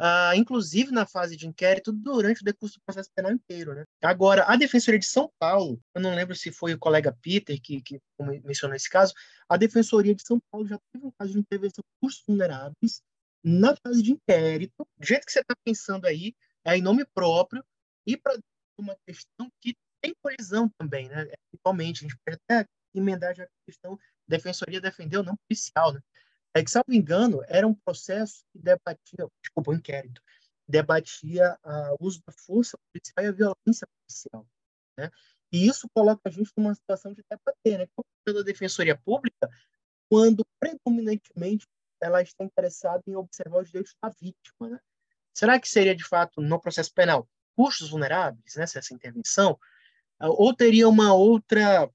uh, inclusive na fase de inquérito, durante o decurso do processo penal inteiro. Né? Agora, a Defensoria de São Paulo, eu não lembro se foi o colega Peter que, que mencionou esse caso, a Defensoria de São Paulo já teve um caso de intervenção por vulneráveis na fase de inquérito, do jeito que você está pensando aí, é em nome próprio, e para uma questão que tem colisão também, né? Igualmente, a gente pode até emendar já a questão defensoria defendeu, não policial, né? É que, salvo engano, era um processo que debatia, desculpa, um inquérito, debatia o uso da força policial e a violência policial, né? E isso coloca a gente numa situação de debater, né? Pela defensoria pública, quando predominantemente ela está interessada em observar os direitos da vítima, né? Será que seria de fato no processo penal custos vulneráveis, né, essa intervenção, ah, ou teria uma outra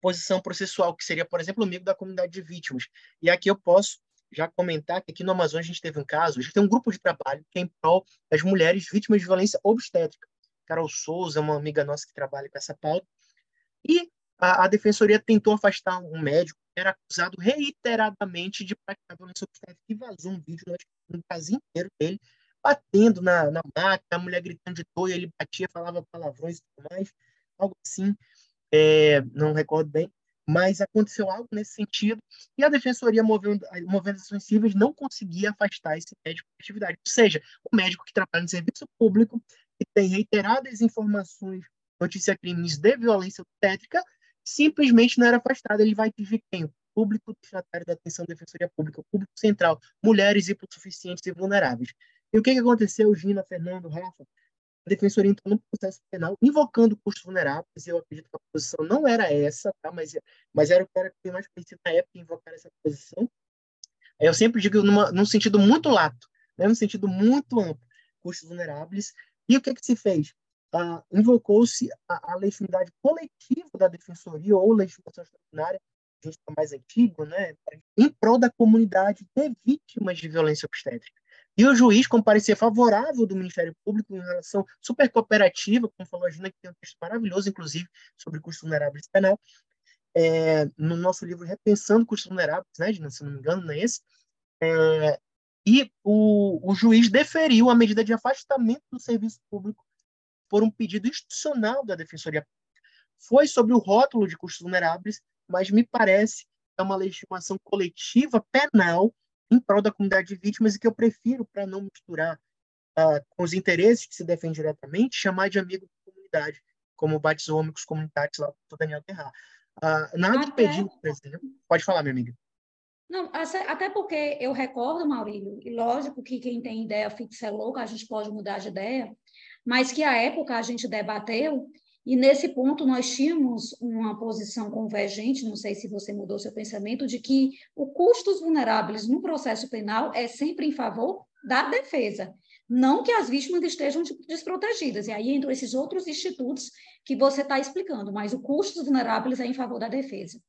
posição processual, que seria, por exemplo, amigo da comunidade de vítimas. E aqui eu posso já comentar que aqui no Amazonas a gente teve um caso, a gente tem um grupo de trabalho que é em prol das mulheres vítimas de violência obstétrica. Carol Souza uma amiga nossa que trabalha com essa pauta. E a, a defensoria tentou afastar um médico que era acusado reiteradamente de praticar violência obstétrica e vazou um vídeo no caso inteiro dele batendo na, na máquina, a mulher gritando de dor, ele batia, falava palavrões e tudo mais, algo assim, é, não recordo bem, mas aconteceu algo nesse sentido, e a defensoria, movendo, movendo ações cíveis, não conseguia afastar esse médico da atividade. Ou seja, o médico que trabalha no serviço público, que tem reiteradas informações, notícia crimes de violência obstétrica, simplesmente não era afastado. Ele vai pedir quem? Público destinatário da atenção da defensoria pública, público central, mulheres hipossuficientes e vulneráveis. E o que, que aconteceu, Gina, Fernando, Rafa? A defensoria entrou no processo penal invocando custos vulneráveis, e eu acredito que a posição não era essa, tá? mas, mas era o que era mais conhecido na época invocar essa posição. Eu sempre digo numa, num sentido muito lato, né? num sentido muito amplo, custos vulneráveis. E o que, que se fez? Ah, invocou-se a, a, legitimidade coletiva da defensoria ou legitimação extraordinária, a gente está mais antigo, né, em prol da comunidade de vítimas de violência obstétrica. E o juiz comparecia favorável do Ministério Público em relação super cooperativa, como falou a Gina, que tem um texto maravilhoso, inclusive, sobre custos vulneráveis penal, é, no nosso livro Repensando Custos Vulneráveis, né, Gina, se não me engano, não é esse? É, e o, o juiz deferiu a medida de afastamento do serviço público por um pedido institucional da Defensoria Foi sobre o rótulo de custos vulneráveis, mas me parece é uma legitimação coletiva penal em prol da comunidade de vítimas e que eu prefiro, para não misturar uh, com os interesses que se defendem diretamente, chamar de amigo da comunidade, como batizou Homicos Comunitários lá do Daniel Terrar. Uh, nada impediu, por exemplo. Pode falar, minha amiga. Não, até porque eu recordo, Maurílio, e lógico que quem tem ideia fixa é louca, a gente pode mudar de ideia, mas que à época a gente debateu, e nesse ponto nós tínhamos uma posição convergente, não sei se você mudou seu pensamento, de que o custos vulneráveis no processo penal é sempre em favor da defesa, não que as vítimas estejam desprotegidas. E aí entram esses outros institutos que você está explicando, mas o custos vulneráveis é em favor da defesa.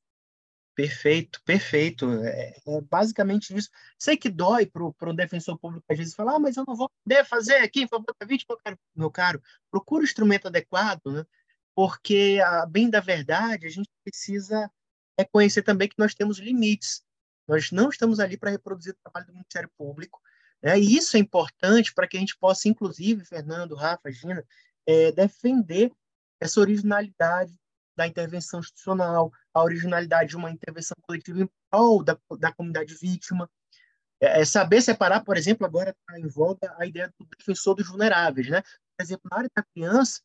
Perfeito, perfeito. É, é, basicamente isso. Sei que dói para o defensor público às vezes falar, ah, mas eu não vou poder fazer aqui em favor da vítima, meu caro. Meu caro procura o instrumento adequado, né? porque, a bem da verdade, a gente precisa reconhecer também que nós temos limites. Nós não estamos ali para reproduzir o trabalho do Ministério Público. Né? E isso é importante para que a gente possa, inclusive, Fernando, Rafa, Gina, é, defender essa originalidade da intervenção institucional, a originalidade de uma intervenção coletiva em prol da, da comunidade vítima. É, é saber separar, por exemplo, agora está em voga a ideia do defensor dos vulneráveis. Né? Por exemplo, na área da criança,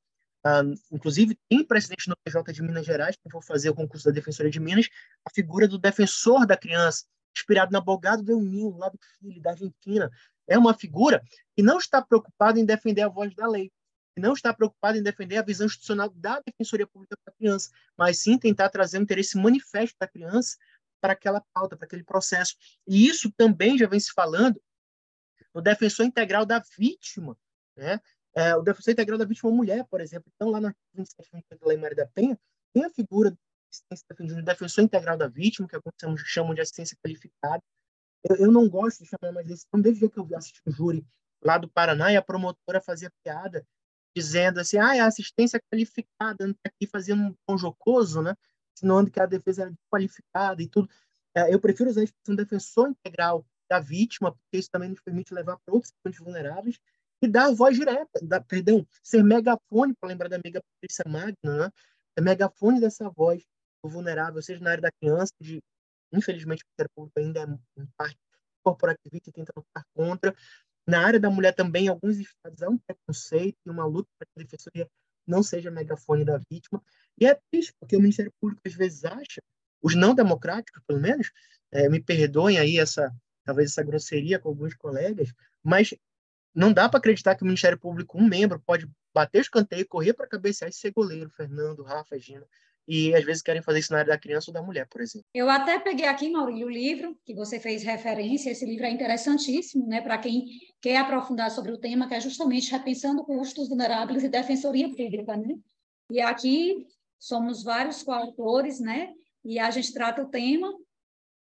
ah, inclusive, tem precedente no PJ de Minas Gerais, que vou fazer o concurso da Defensoria de Minas, a figura do defensor da criança, inspirado no abogado Del Ninho, lá do Chile, da Argentina. É uma figura que não está preocupada em defender a voz da lei, não está preocupada em defender a visão institucional da Defensoria Pública para a criança, mas sim tentar trazer o interesse manifesto da criança para aquela pauta, para aquele processo. E isso também já vem se falando no defensor integral da vítima, né? É, o defensor integral da vítima mulher, por exemplo. Então, lá artigo 27 da Lei Maria da Penha, tem a figura do defensor integral da vítima, que alguns chamam de assistência qualificada. Eu, eu não gosto de chamar mais desse nome, desde que eu assisti o júri lá do Paraná e a promotora fazia piada, dizendo assim, ah, é assistência qualificada, anda aqui fazendo um tom jocoso, né? Insinuando que a defesa era qualificada e tudo. É, eu prefiro usar a expressão defensor integral da vítima, porque isso também nos permite levar para outros pontos vulneráveis, e dar voz direta, dar, perdão, ser megafone, para lembrar da amiga Patrícia Magna, né? é megafone dessa voz do vulnerável, seja na área da criança, de, infelizmente o Ministério Público ainda é em parte corporativista e tenta lutar contra. Na área da mulher também, alguns estados há um preconceito e uma luta para que a defensoria não seja megafone da vítima. E é triste, porque o Ministério Público às vezes acha, os não democráticos, pelo menos, é, me perdoem aí essa talvez essa grosseria com alguns colegas, mas não dá para acreditar que o Ministério Público, um membro, pode bater escanteio, correr para cabecear e ser goleiro, Fernando, Rafa, Gina. E às vezes querem fazer isso na área da criança ou da mulher, por exemplo. Eu até peguei aqui, Maurílio, o livro que você fez referência. Esse livro é interessantíssimo, né, para quem quer aprofundar sobre o tema, que é justamente repensando custos vulneráveis e defensoria pública, né? E aqui somos vários coautores, né? E a gente trata o tema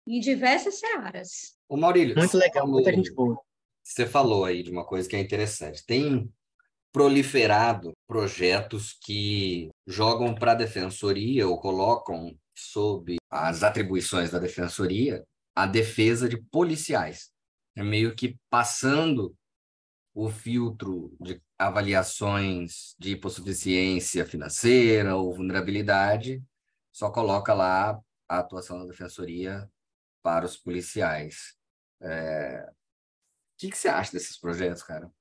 em diversas searas. O Maurílio. Muito legal, falou, muita gente boa. Você falou aí de uma coisa que é interessante. Tem proliferado projetos que jogam para a defensoria ou colocam sob as atribuições da defensoria a defesa de policiais. É meio que passando o filtro de avaliações de hipossuficiência financeira ou vulnerabilidade, só coloca lá a atuação da defensoria para os policiais. É, o que, que você acha desses projetos, cara?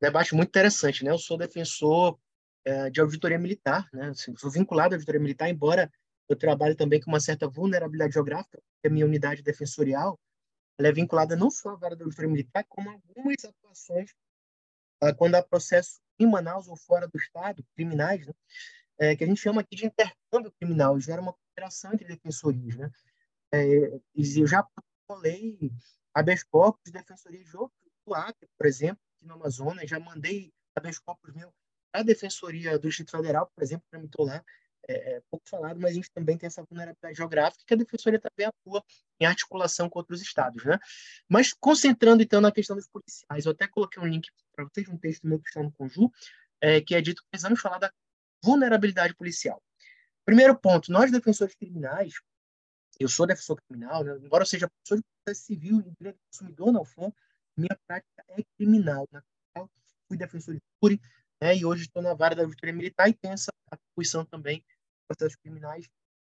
Debate muito interessante, né? Eu sou defensor é, de auditoria militar, né? Assim, sou vinculado à auditoria militar, embora eu trabalhe também com uma certa vulnerabilidade geográfica, porque a minha unidade defensorial é vinculada não só à vara da auditoria militar, como a algumas atuações ah, quando há processo em Manaus ou fora do estado, criminais, né? É, que a gente chama aqui de intercâmbio criminal, gera uma cooperação entre defensorias, né? É, eu já falei habeas corpus, defensoria de outro, do Acre, por exemplo, no Amazonas, já mandei habeas corpus meu, a Defensoria do Distrito Federal, por exemplo, tramitou lá, é, é, pouco falado, mas a gente também tem essa vulnerabilidade geográfica que a Defensoria também atua em articulação com outros estados. Né? Mas concentrando, então, na questão dos policiais, eu até coloquei um link para vocês, um texto meu que está no Conju, é, que é dito que precisamos falar da vulnerabilidade policial. Primeiro ponto, nós defensores criminais, eu sou defensor criminal, né? embora eu seja professor de processo civil e direito do consumidor na UFAM, minha prática é criminal. Na né? fui defensor de júri, né? e hoje estou na vara da Justiça Militar e tenho essa atribuição também processos criminais.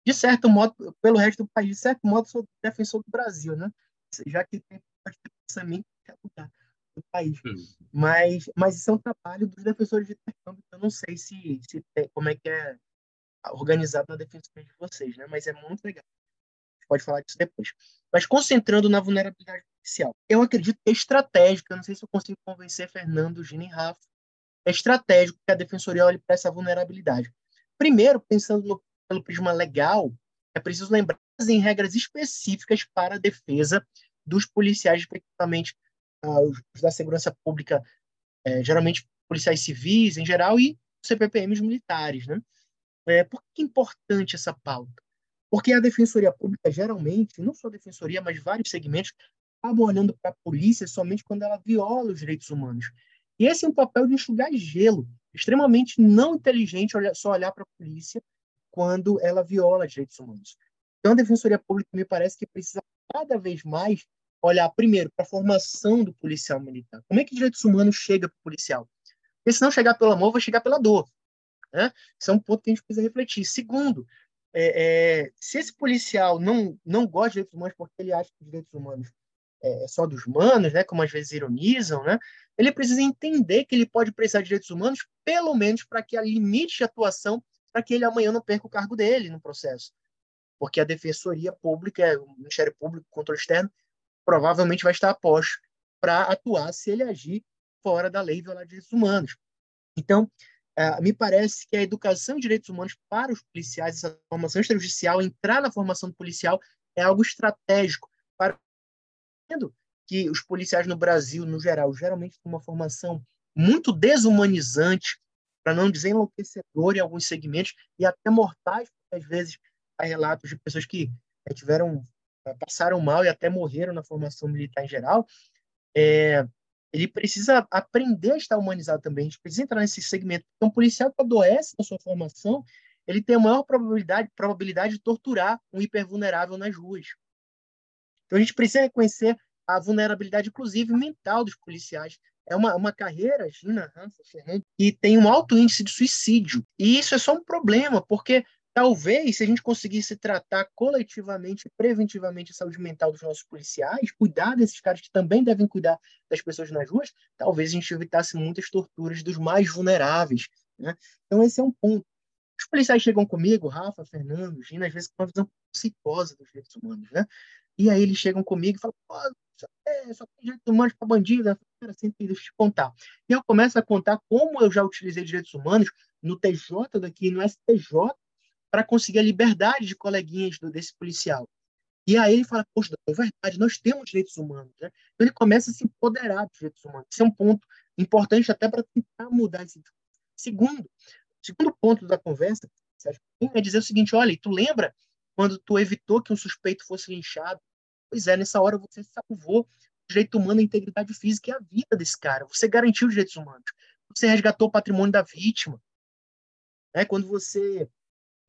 De certo modo, pelo resto do país, de certo modo, sou defensor do Brasil, né? já que tem lugar do país. Mas, mas isso é um trabalho dos defensores de intercâmbio. Eu não sei se, se tem, como é que é organizado na defensoria de vocês, né? Mas é muito legal. A gente pode falar disso depois. Mas concentrando na vulnerabilidade policial, eu acredito que é estratégico. Eu não sei se eu consigo convencer Fernando, Gina e Rafa. É estratégico que a defensoria olhe para essa vulnerabilidade. Primeiro, pensando no, pelo prisma legal, é preciso lembrar em regras específicas para a defesa dos policiais, respectivamente, os da segurança pública, é, geralmente policiais civis em geral, e CPPMs militares. Né? É, por que é importante essa pauta? Porque a defensoria pública, geralmente, não só a defensoria, mas vários segmentos, acabam olhando para a polícia somente quando ela viola os direitos humanos. E esse é um papel de enxugar gelo, extremamente não inteligente olhar, só olhar para a polícia quando ela viola direitos humanos. Então, a defensoria pública me parece que precisa cada vez mais olhar primeiro para a formação do policial militar. Como é que direitos humanos chega para o policial? Porque se não chegar pelo amor, vai chegar pela dor. Né? Isso é um ponto que a gente precisa refletir. Segundo, é, é, se esse policial não, não gosta de direitos humanos porque ele acha que os direitos humanos é, é só dos humanos, né, como às vezes ironizam, né, ele precisa entender que ele pode precisar de direitos humanos, pelo menos para que a limite de atuação, para que ele amanhã não perca o cargo dele no processo. Porque a Defensoria Pública, o Ministério Público, o controle externo, provavelmente vai estar aposto para atuar se ele agir fora da lei violar direitos humanos. Então, uh, me parece que a educação de direitos humanos para os policiais, essa formação extrajudicial, entrar na formação policial é algo estratégico para que os policiais no Brasil, no geral, geralmente têm uma formação muito desumanizante, para não dizer enlouquecedora em alguns segmentos e até mortais, porque às vezes há relatos de pessoas que eh, tiveram eh, passaram mal e até morreram na formação militar em geral, é, ele precisa aprender a estar humanizado também. A gente precisa entrar nesse segmento. Então, um policial que adoece na sua formação, ele tem a maior probabilidade, probabilidade de torturar um hipervulnerável nas ruas. Então, a gente precisa reconhecer a vulnerabilidade, inclusive, mental dos policiais. É uma, uma carreira, Gina Hansa, que tem um alto índice de suicídio. E isso é só um problema, porque Talvez, se a gente conseguisse tratar coletivamente preventivamente a saúde mental dos nossos policiais, cuidar desses caras que também devem cuidar das pessoas nas ruas, talvez a gente evitasse muitas torturas dos mais vulneráveis. Né? Então, esse é um ponto. Os policiais chegam comigo, Rafa, Fernando, Gina, às vezes com uma visão psicosa dos direitos humanos. Né? E aí eles chegam comigo e falam, só, é, só tem direitos humanos para bandido. Sempre deixa eu te contar. E eu começo a contar como eu já utilizei direitos humanos no TJ daqui, no STJ, para conseguir a liberdade de coleguinhas do, desse policial. E aí ele fala, poxa, é verdade, nós temos direitos humanos. Né? Então ele começa a se empoderar dos direitos humanos. Isso é um ponto importante até para tentar mudar esse. Segundo, segundo ponto da conversa é dizer o seguinte: olha, tu lembra quando tu evitou que um suspeito fosse linchado? Pois é, nessa hora você salvou o direito humano, a integridade física e a vida desse cara. Você garantiu os direitos humanos. Você resgatou o patrimônio da vítima. É, quando você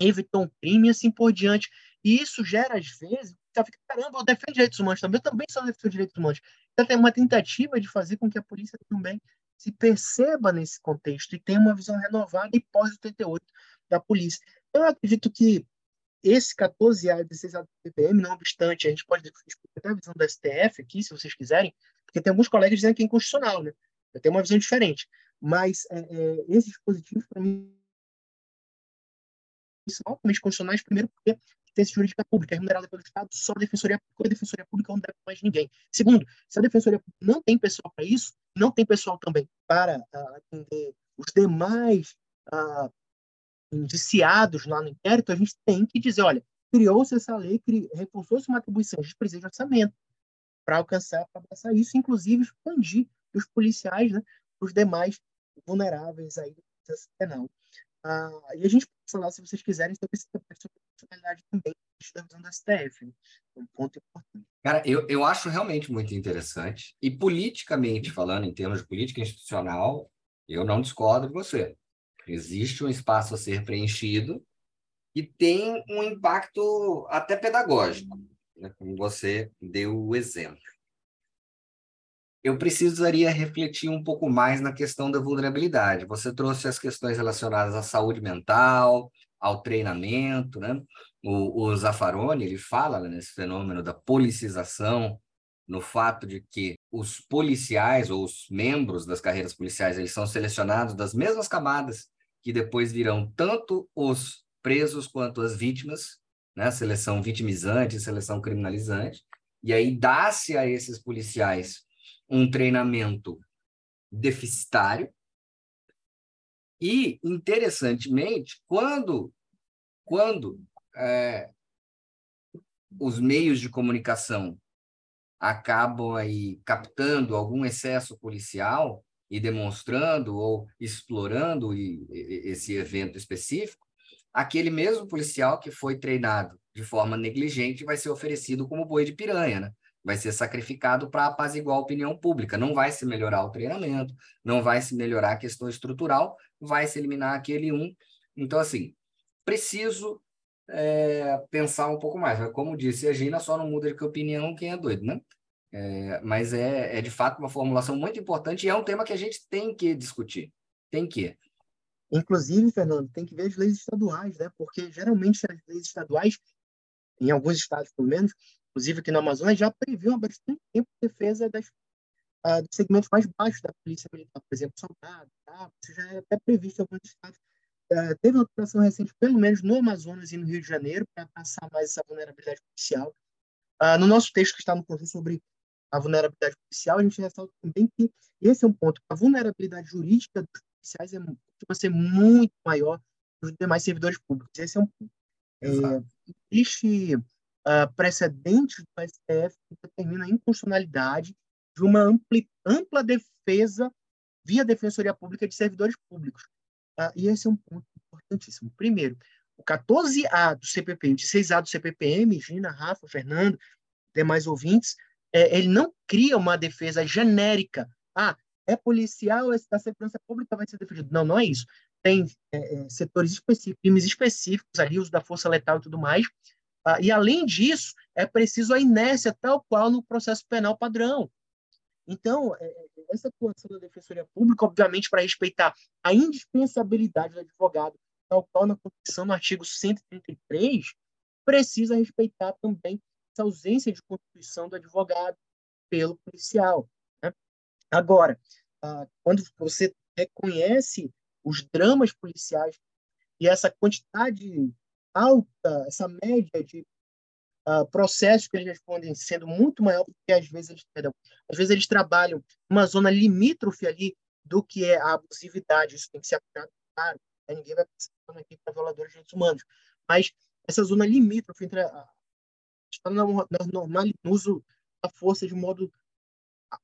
evitou um crime e assim por diante. E isso gera, às vezes, você fica, caramba, eu defendo direitos humanos também, eu também sou defensor de direitos humanos. Então tem uma tentativa de fazer com que a polícia também se perceba nesse contexto e tenha uma visão renovada e pós-88 da polícia. Eu acredito que esse 14 a 16 a PPM, não obstante, a gente pode discutir até a visão da STF aqui, se vocês quiserem, porque tem alguns colegas dizendo que é inconstitucional, né? Eu tenho uma visão diferente. Mas é, é, esses dispositivos, para mim, são altamente constitucionais, primeiro porque essa jurídica pública, é remunerada pelo Estado, só a Defensoria Pública, a Defensoria Pública não deve mais ninguém. Segundo, se a Defensoria Pública não tem pessoal para isso, não tem pessoal também para uh, atender os demais uh, indiciados lá no inquérito, a gente tem que dizer, olha, criou-se essa lei, reforçou-se uma atribuição de presidente de orçamento para alcançar, para passar isso, inclusive expandir os policiais, né, os demais vulneráveis aí do processo penal. Ah, e a gente pode falar, se vocês quiserem, sobre essa personalidade também da visão da STF. Né? Um ponto importante. Cara, eu, eu acho realmente muito interessante. E politicamente falando, em termos de política institucional, eu não discordo de você. Existe um espaço a ser preenchido e tem um impacto até pedagógico, né? como você deu o exemplo. Eu precisaria refletir um pouco mais na questão da vulnerabilidade. Você trouxe as questões relacionadas à saúde mental, ao treinamento, né? O, o Zaffaroni, ele fala né, nesse fenômeno da policização, no fato de que os policiais ou os membros das carreiras policiais, eles são selecionados das mesmas camadas que depois virão tanto os presos quanto as vítimas, né? Seleção vitimizante, seleção criminalizante. E aí dá-se a esses policiais um treinamento deficitário. E, interessantemente, quando, quando é, os meios de comunicação acabam aí captando algum excesso policial e demonstrando ou explorando esse evento específico, aquele mesmo policial que foi treinado de forma negligente vai ser oferecido como boi de piranha, né? Vai ser sacrificado para apaziguar a opinião pública. Não vai se melhorar o treinamento, não vai se melhorar a questão estrutural, vai se eliminar aquele um. Então, assim, preciso é, pensar um pouco mais. Como disse a Gina, só não muda de opinião quem é doido, né? É, mas é, é, de fato uma formulação muito importante e é um tema que a gente tem que discutir. Tem que. Inclusive, Fernando, tem que ver as leis estaduais, né? Porque geralmente as leis estaduais, em alguns estados pelo menos, inclusive aqui no Amazonas, já previam há bastante tempo a defesa das, uh, dos segmentos mais baixos da polícia militar, por exemplo, soldado, tá? isso já é até previsto em alguns estados. Uh, teve uma operação recente, pelo menos no Amazonas e no Rio de Janeiro, para passar mais essa vulnerabilidade policial. Uh, no nosso texto que está no conjunto sobre a vulnerabilidade policial, a gente ressalta também que esse é um ponto. A vulnerabilidade jurídica dos policiais é, costuma ser muito maior dos demais servidores públicos. Esse é um ponto. É, existe uh, precedentes do STF que determina a inconstitucionalidade de uma ampli, ampla defesa via Defensoria Pública de servidores públicos. Uh, e esse é um ponto importantíssimo. Primeiro, o 14A do CPP e o 16A do CPPM, Gina, Rafa, Fernando, demais ouvintes, é, ele não cria uma defesa genérica. Ah, é policial, é da segurança pública vai ser defendido. Não, não é isso. Tem é, é, setores específicos, crimes específicos ali, uso da força letal e tudo mais. Ah, e, além disso, é preciso a inércia tal qual no processo penal padrão. Então, é, é essa atuação da Defensoria Pública, obviamente, para respeitar a indispensabilidade do advogado, tal qual na Constituição, no artigo 133, precisa respeitar também essa ausência de constituição do advogado pelo policial. Né? Agora, ah, quando você reconhece os dramas policiais e essa quantidade alta, essa média de uh, processos que eles respondem sendo muito maior, porque às vezes eles, perdão, às vezes eles trabalham uma zona limítrofe ali do que é a abusividade, isso tem que ser aplicado, claro, né? ninguém vai passar aqui para violadores de direitos humanos, mas essa zona limítrofe entre a, está no, normal, no uso da força de modo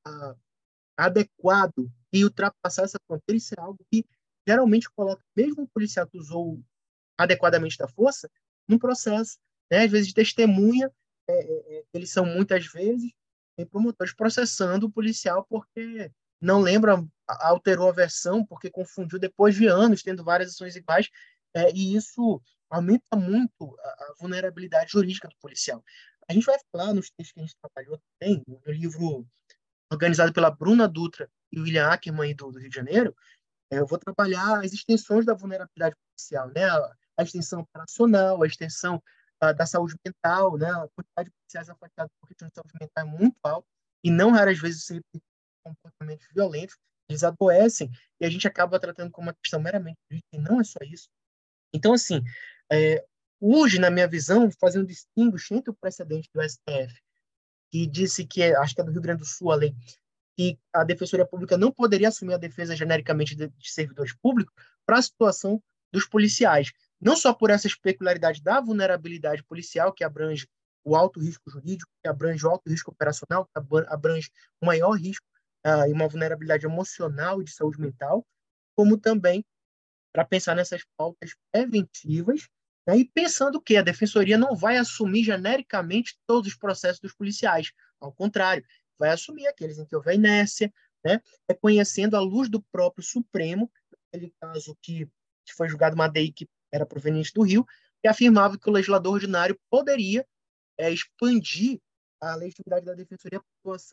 a, adequado e ultrapassar essa fronteira, isso é algo que geralmente coloca mesmo o policial que usou adequadamente da força num processo, né? às vezes testemunha, é, é, é eles são muitas vezes promotores processando o policial porque não lembra, alterou a versão, porque confundiu depois de anos, tendo várias ações iguais, é, e isso aumenta muito a, a, vulnerabilidade jurídica do policial. A gente vai falar nos textos que a gente trabalhou também, no livro organizado pela Bruna Dutra e William Ackerman do, do Rio de Janeiro, é, eu vou trabalhar as extensões da vulnerabilidade policial, né? A, extensão operacional, a extensão a, da saúde mental, né? A quantidade de policiais afetados por questões de saúde mental é muito alta e não raras vezes sempre comportamentos violentos, eles adoecem e a gente acaba tratando como uma questão meramente política e não é só isso. Então, assim, é, na minha visão, fazendo um distinguish entre o precedente do STF, que disse que, acho que é do Rio Grande do Sul a lei, que a Defensoria Pública não poderia assumir a defesa genericamente de, de servidores públicos para a situação dos policiais. Não só por essa peculiaridade da vulnerabilidade policial, que abrange o alto risco jurídico, que abrange o alto risco operacional, que abrange o maior risco uh, e uma vulnerabilidade emocional e de saúde mental, como também para pensar nessas pautas preventivas né, e pensando que a defensoria não vai assumir genericamente todos os processos dos policiais, ao contrário, vai assumir aqueles em que houver inércia, né, reconhecendo à luz do próprio Supremo, aquele caso que, que foi julgado uma DEI que era proveniente do Rio, que afirmava que o legislador ordinário poderia é, expandir a legitimidade da defensoria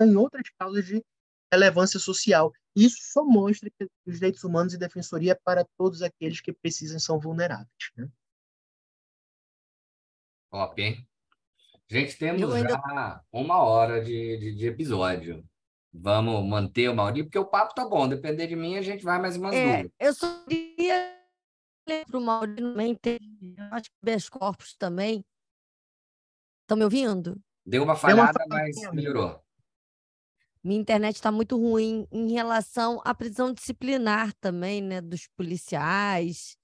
em outras causas de relevância social. Isso só mostra que os direitos humanos e defensoria é para todos aqueles que precisam são vulneráveis. Né? Top, hein? Gente, temos ainda... já uma hora de, de, de, episódio. Vamos manter o Maurício, porque o papo tá bom. Depender de mim, a gente vai mais umas é, duas. Eu só queria para o Maurício também ter, acho que Bes Corpos também. Estão me ouvindo? Deu uma falhada, Deu uma mas melhorou. Minha internet está muito ruim em relação à prisão disciplinar também, né, dos policiais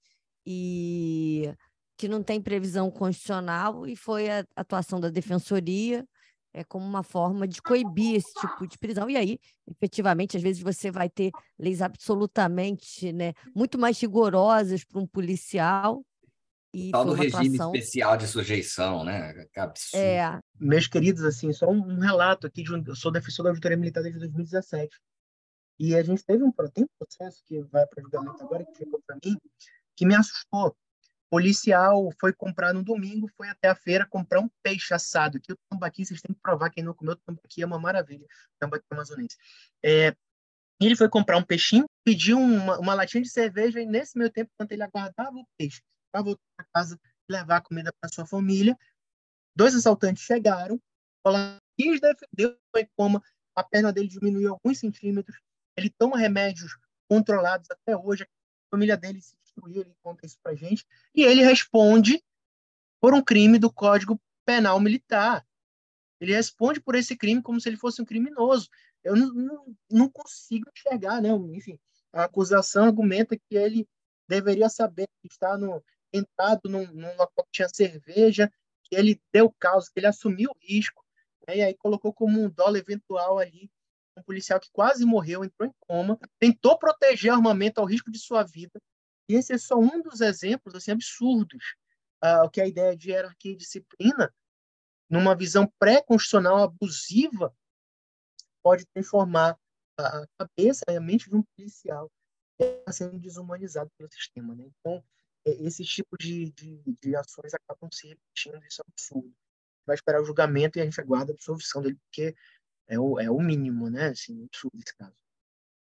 e que não tem previsão constitucional e foi a atuação da defensoria é como uma forma de coibir esse tipo de prisão. E aí, efetivamente, às vezes você vai ter leis absolutamente, né, muito mais rigorosas para um policial e tal do regime atuação... especial de sujeição, né? Que absurdo. É. Meus queridos, assim, só um relato aqui de um, eu sou defensor da auditoria militar desde 2017. E a gente teve um, tem um processo que vai para julgamento agora que chegou para mim que me assustou. Policial foi comprar no domingo, foi até a feira comprar um peixe assado. Que o tambaqui, vocês têm que provar quem não comeu, tambaqui é uma maravilha, tambaqui amazonense. É, ele foi comprar um peixinho, pediu uma, uma latinha de cerveja e nesse meio tempo, enquanto ele aguardava o peixe, para voltar para casa levar a comida para sua família. Dois assaltantes chegaram, quis defender em coma, a perna dele diminuiu alguns centímetros, ele toma remédios controlados até hoje, a família dele se destruiu, ele conta isso para gente, e ele responde por um crime do Código Penal Militar. Ele responde por esse crime como se ele fosse um criminoso. Eu não, não, não consigo enxergar, né? Enfim, a acusação argumenta que ele deveria saber que está no, entrado num, num local que tinha cerveja, que ele deu causa, que ele assumiu o risco, né? e aí colocou como um dólar eventual ali um policial que quase morreu, entrou em coma, tentou proteger armamento ao risco de sua vida, e esse é só um dos exemplos assim absurdos, uh, que a ideia de hierarquia e disciplina, numa visão pré-constitucional abusiva, pode transformar a cabeça e a mente de um policial que está sendo desumanizado pelo sistema. Né? Então, é, esse tipo de, de, de ações acabam se repetindo, isso é absurdo. Vai esperar o julgamento e a gente aguarda a absolvição dele, porque é o, é o mínimo, né? Assim, absurdo esse caso.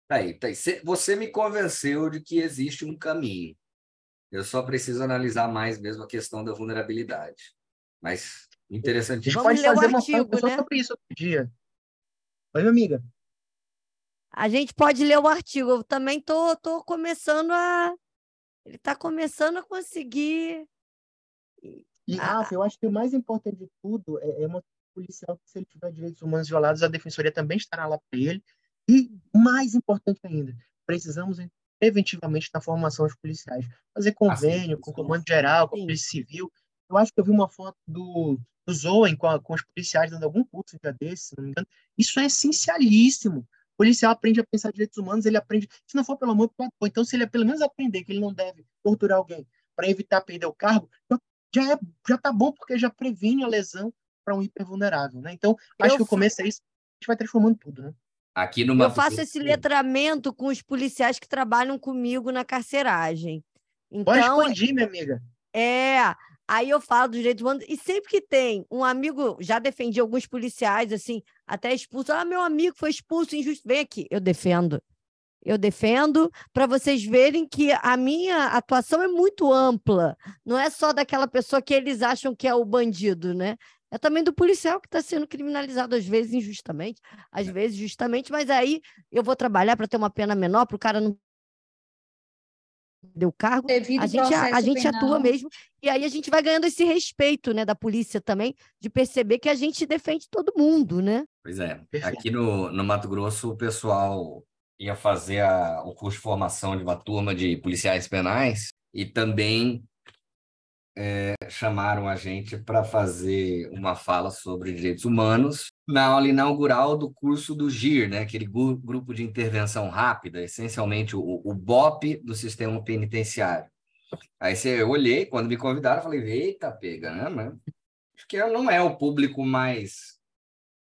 Tá aí, tá aí. Você me convenceu de que existe um caminho. Eu só preciso analisar mais mesmo a questão da vulnerabilidade. Mas interessante. A gente pode fazer uma artigo, né? sobre isso outro dia. Oi, minha amiga. A gente pode ler o artigo. Eu também tô, tô começando a ele está começando a conseguir. E, Rafa, eu acho que o mais importante de tudo é, é uma policial que, se ele tiver direitos humanos violados, a defensoria também estará lá para ele. E, mais importante ainda, precisamos preventivamente na formação dos policiais. Fazer convênio com o comando geral, com a polícia civil. Eu acho que eu vi uma foto do, do Zoen com, a, com os policiais dando algum curso já desse, se não me engano. Isso é essencialíssimo. O policial aprende a pensar direitos humanos, ele aprende, se não for pelo amor, Então, se ele pelo menos aprender que ele não deve torturar alguém para evitar perder o cargo, já é, já tá bom porque já previne a lesão para um hipervulnerável, né? Então, acho eu que o começo é isso, a gente vai transformando tudo, né? Aqui no Eu faço esse letramento com os policiais que trabalham comigo na carceragem. Então, Pode expandir, minha amiga. É, Aí eu falo dos direitos humanos, e sempre que tem um amigo, já defendi alguns policiais, assim, até expulso. Ah, meu amigo foi expulso injusto. Vem aqui, eu defendo. Eu defendo para vocês verem que a minha atuação é muito ampla. Não é só daquela pessoa que eles acham que é o bandido, né? É também do policial que está sendo criminalizado, às vezes injustamente, às vezes justamente, mas aí eu vou trabalhar para ter uma pena menor, para o cara não deu cargo, Devido a gente, a, a gente atua mesmo, e aí a gente vai ganhando esse respeito, né, da polícia também, de perceber que a gente defende todo mundo, né? Pois é, aqui no, no Mato Grosso o pessoal ia fazer a, o curso de formação de uma turma de policiais penais e também é, chamaram a gente para fazer uma fala sobre direitos humanos na aula inaugural do curso do GIR, né? aquele grupo de intervenção rápida, essencialmente o, o BOP do sistema penitenciário. Aí eu olhei, quando me convidaram, falei, eita, pega, né? Acho que não é o público mais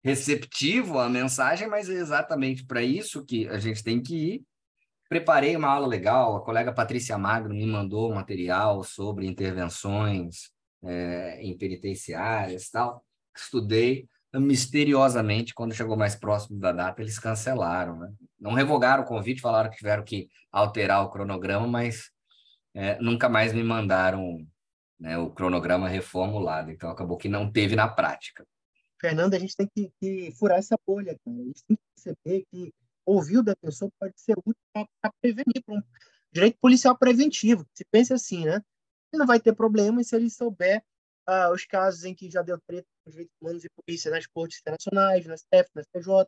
receptivo à mensagem, mas é exatamente para isso que a gente tem que ir. Preparei uma aula legal, a colega Patrícia Magno me mandou um material sobre intervenções é, em penitenciárias tal. Estudei, misteriosamente, quando chegou mais próximo da data, eles cancelaram. Né? Não revogaram o convite, falaram que tiveram que alterar o cronograma, mas é, nunca mais me mandaram né, o cronograma reformulado. Então, acabou que não teve na prática. Fernando, a gente tem que, que furar essa bolha. Cara. A gente tem que perceber que ouvir o defensor pode ser útil para prevenir, para um direito policial preventivo. Se pensa assim, né? Ele não vai ter problema se ele souber ah, os casos em que já deu treta com direitos humanos e polícia nas cortes internacionais, na STF, na STJ, no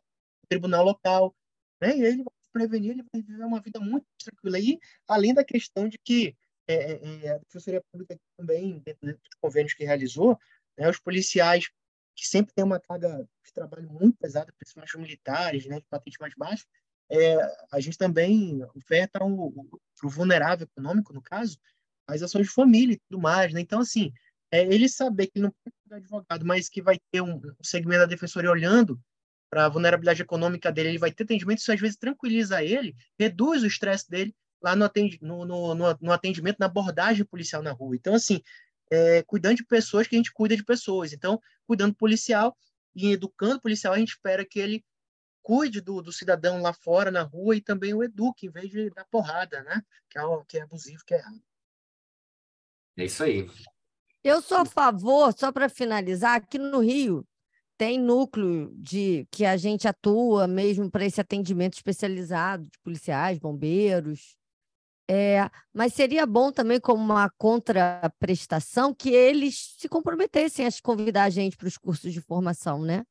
tribunal local, né? E ele vai se prevenir, ele vai viver uma vida muito tranquila. E além da questão de que é, é, é a Defensoria Pública também, dentro dos convênios que realizou, né, os policiais que sempre tem uma carga de trabalho muito pesada, principalmente os militares, né, de patente mais baixa, é, a gente também oferta para o vulnerável econômico, no caso, as ações de família e tudo mais. Né? Então, assim, é, ele saber que ele não pode ser advogado, mas que vai ter um, um segmento da defensoria olhando para a vulnerabilidade econômica dele, ele vai ter atendimento, isso às vezes tranquiliza ele, reduz o estresse dele lá no, atendimento, na abordagem policial na rua. Então, assim, é, cuidando de pessoas que a gente cuida de pessoas. Então, cuidando policial e educando policial, a gente espera que ele cuide do, do cidadão lá fora, na rua, e também o eduque, em vez de dar porrada, né? Que é, que é abusivo, que é errado. É isso aí. Eu sou a favor, só para finalizar, aqui no Rio tem núcleo de que a gente atua mesmo para esse atendimento especializado de policiais, bombeiros. É, mas seria bom também, como uma contraprestação, que eles se comprometessem a convidar a gente para os cursos de formação, né?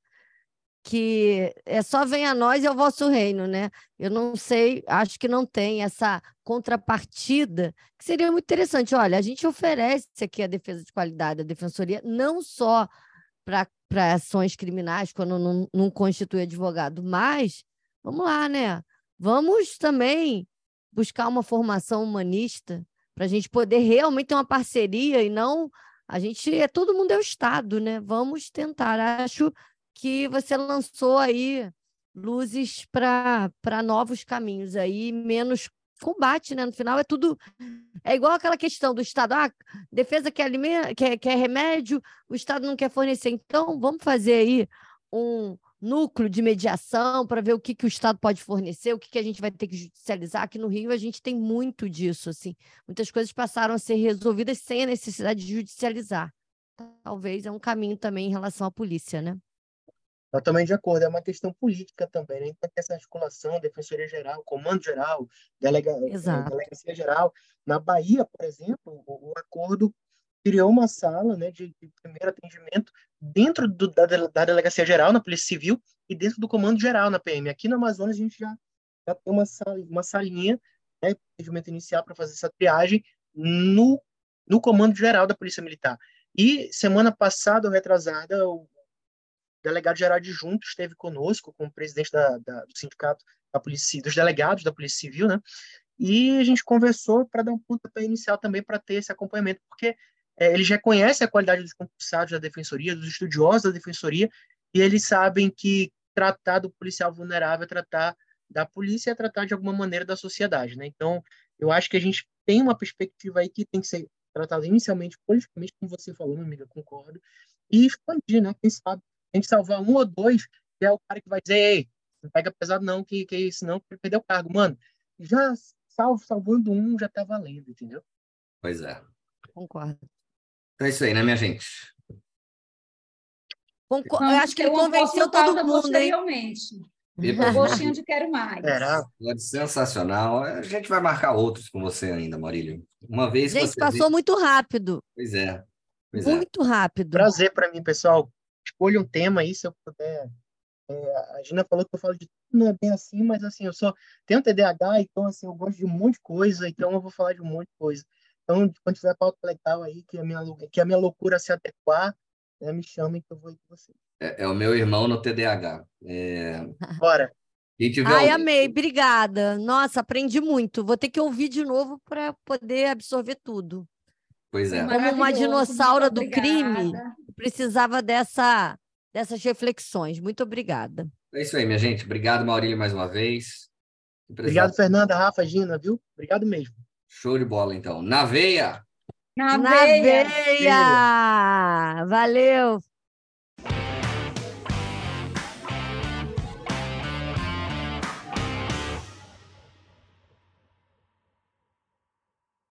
que é só vem a nós e ao vosso reino, né? Eu não sei, acho que não tem essa contrapartida, que seria muito interessante. Olha, a gente oferece aqui a defesa de qualidade, a defensoria, não só para ações criminais, quando não, não constitui advogado, mas vamos lá, né? Vamos também buscar uma formação humanista para a gente poder realmente ter uma parceria e não a gente é todo mundo é o Estado, né? Vamos tentar. Acho que você lançou aí luzes para novos caminhos aí, menos combate, né? No final é tudo. É igual aquela questão do Estado. Ah, defesa quer, alimento, quer, quer remédio, o Estado não quer fornecer. Então, vamos fazer aí um núcleo de mediação para ver o que, que o Estado pode fornecer, o que, que a gente vai ter que judicializar. Aqui no Rio a gente tem muito disso, assim. Muitas coisas passaram a ser resolvidas sem a necessidade de judicializar. Talvez é um caminho também em relação à polícia, né? Totalmente de acordo, é uma questão política também, né? Então, essa articulação, Defensoria Geral, Comando Geral, delega, eh, Delegacia Geral. Na Bahia, por exemplo, o, o acordo criou uma sala né, de, de primeiro atendimento dentro do, da, da Delegacia Geral, na Polícia Civil, e dentro do Comando Geral, na PM. Aqui no Amazonas, a gente já, já tem uma, sala, uma salinha, né, atendimento inicial para fazer essa triagem no, no Comando Geral da Polícia Militar. E semana passada, ou retrasada, o delegado geral adjunto esteve conosco, como presidente da, da, do sindicato da polícia, dos delegados da Polícia Civil, né? E a gente conversou para dar um pontapé inicial também para ter esse acompanhamento, porque é, eles reconhecem a qualidade dos concursados da defensoria, dos estudiosos da defensoria, e eles sabem que tratar do policial vulnerável é tratar da polícia, é tratar de alguma maneira da sociedade, né? Então, eu acho que a gente tem uma perspectiva aí que tem que ser tratada inicialmente politicamente, como você falou, minha amiga, concordo, e expandir, né? Quem sabe a gente salvar um ou dois, que é o cara que vai dizer, ei, não pega pesado não, que, que senão vai perder o cargo. Mano, já salvo, salvando um, já tá valendo, entendeu? Pois é. Concordo. Então é isso aí, né, minha gente? Eu acho que ele convenceu todo mundo, hein? Um gostinho de quero mais. Era. Sensacional. A gente vai marcar outros com você ainda, Marília. Uma vez. Gente, passou vê... muito rápido. Pois é. Pois é. muito é. rápido. Prazer para mim, pessoal escolha um tema aí, se eu puder. É, a Gina falou que eu falo de tudo, não é bem assim, mas assim, eu só tenho TDAH, então assim, eu gosto de um monte de coisa, então eu vou falar de um monte de coisa. Então, quando tiver pauta legal aí, que a minha, que a minha loucura se adequar, né, me chamem que eu vou ir com você. É, é o meu irmão no TDAH. É, Bora. Ai, alguém- amei, obrigada. Nossa, aprendi muito. Vou ter que ouvir de novo para poder absorver tudo. Pois é. Como uma dinossauro do crime. Precisava dessa, dessas reflexões. Muito obrigada. É isso aí, minha gente. Obrigado, Maurílio, mais uma vez. Obrigado, Fernanda, Rafa, Gina, viu? Obrigado mesmo. Show de bola, então. Na veia! Na, Na veia. veia! Valeu!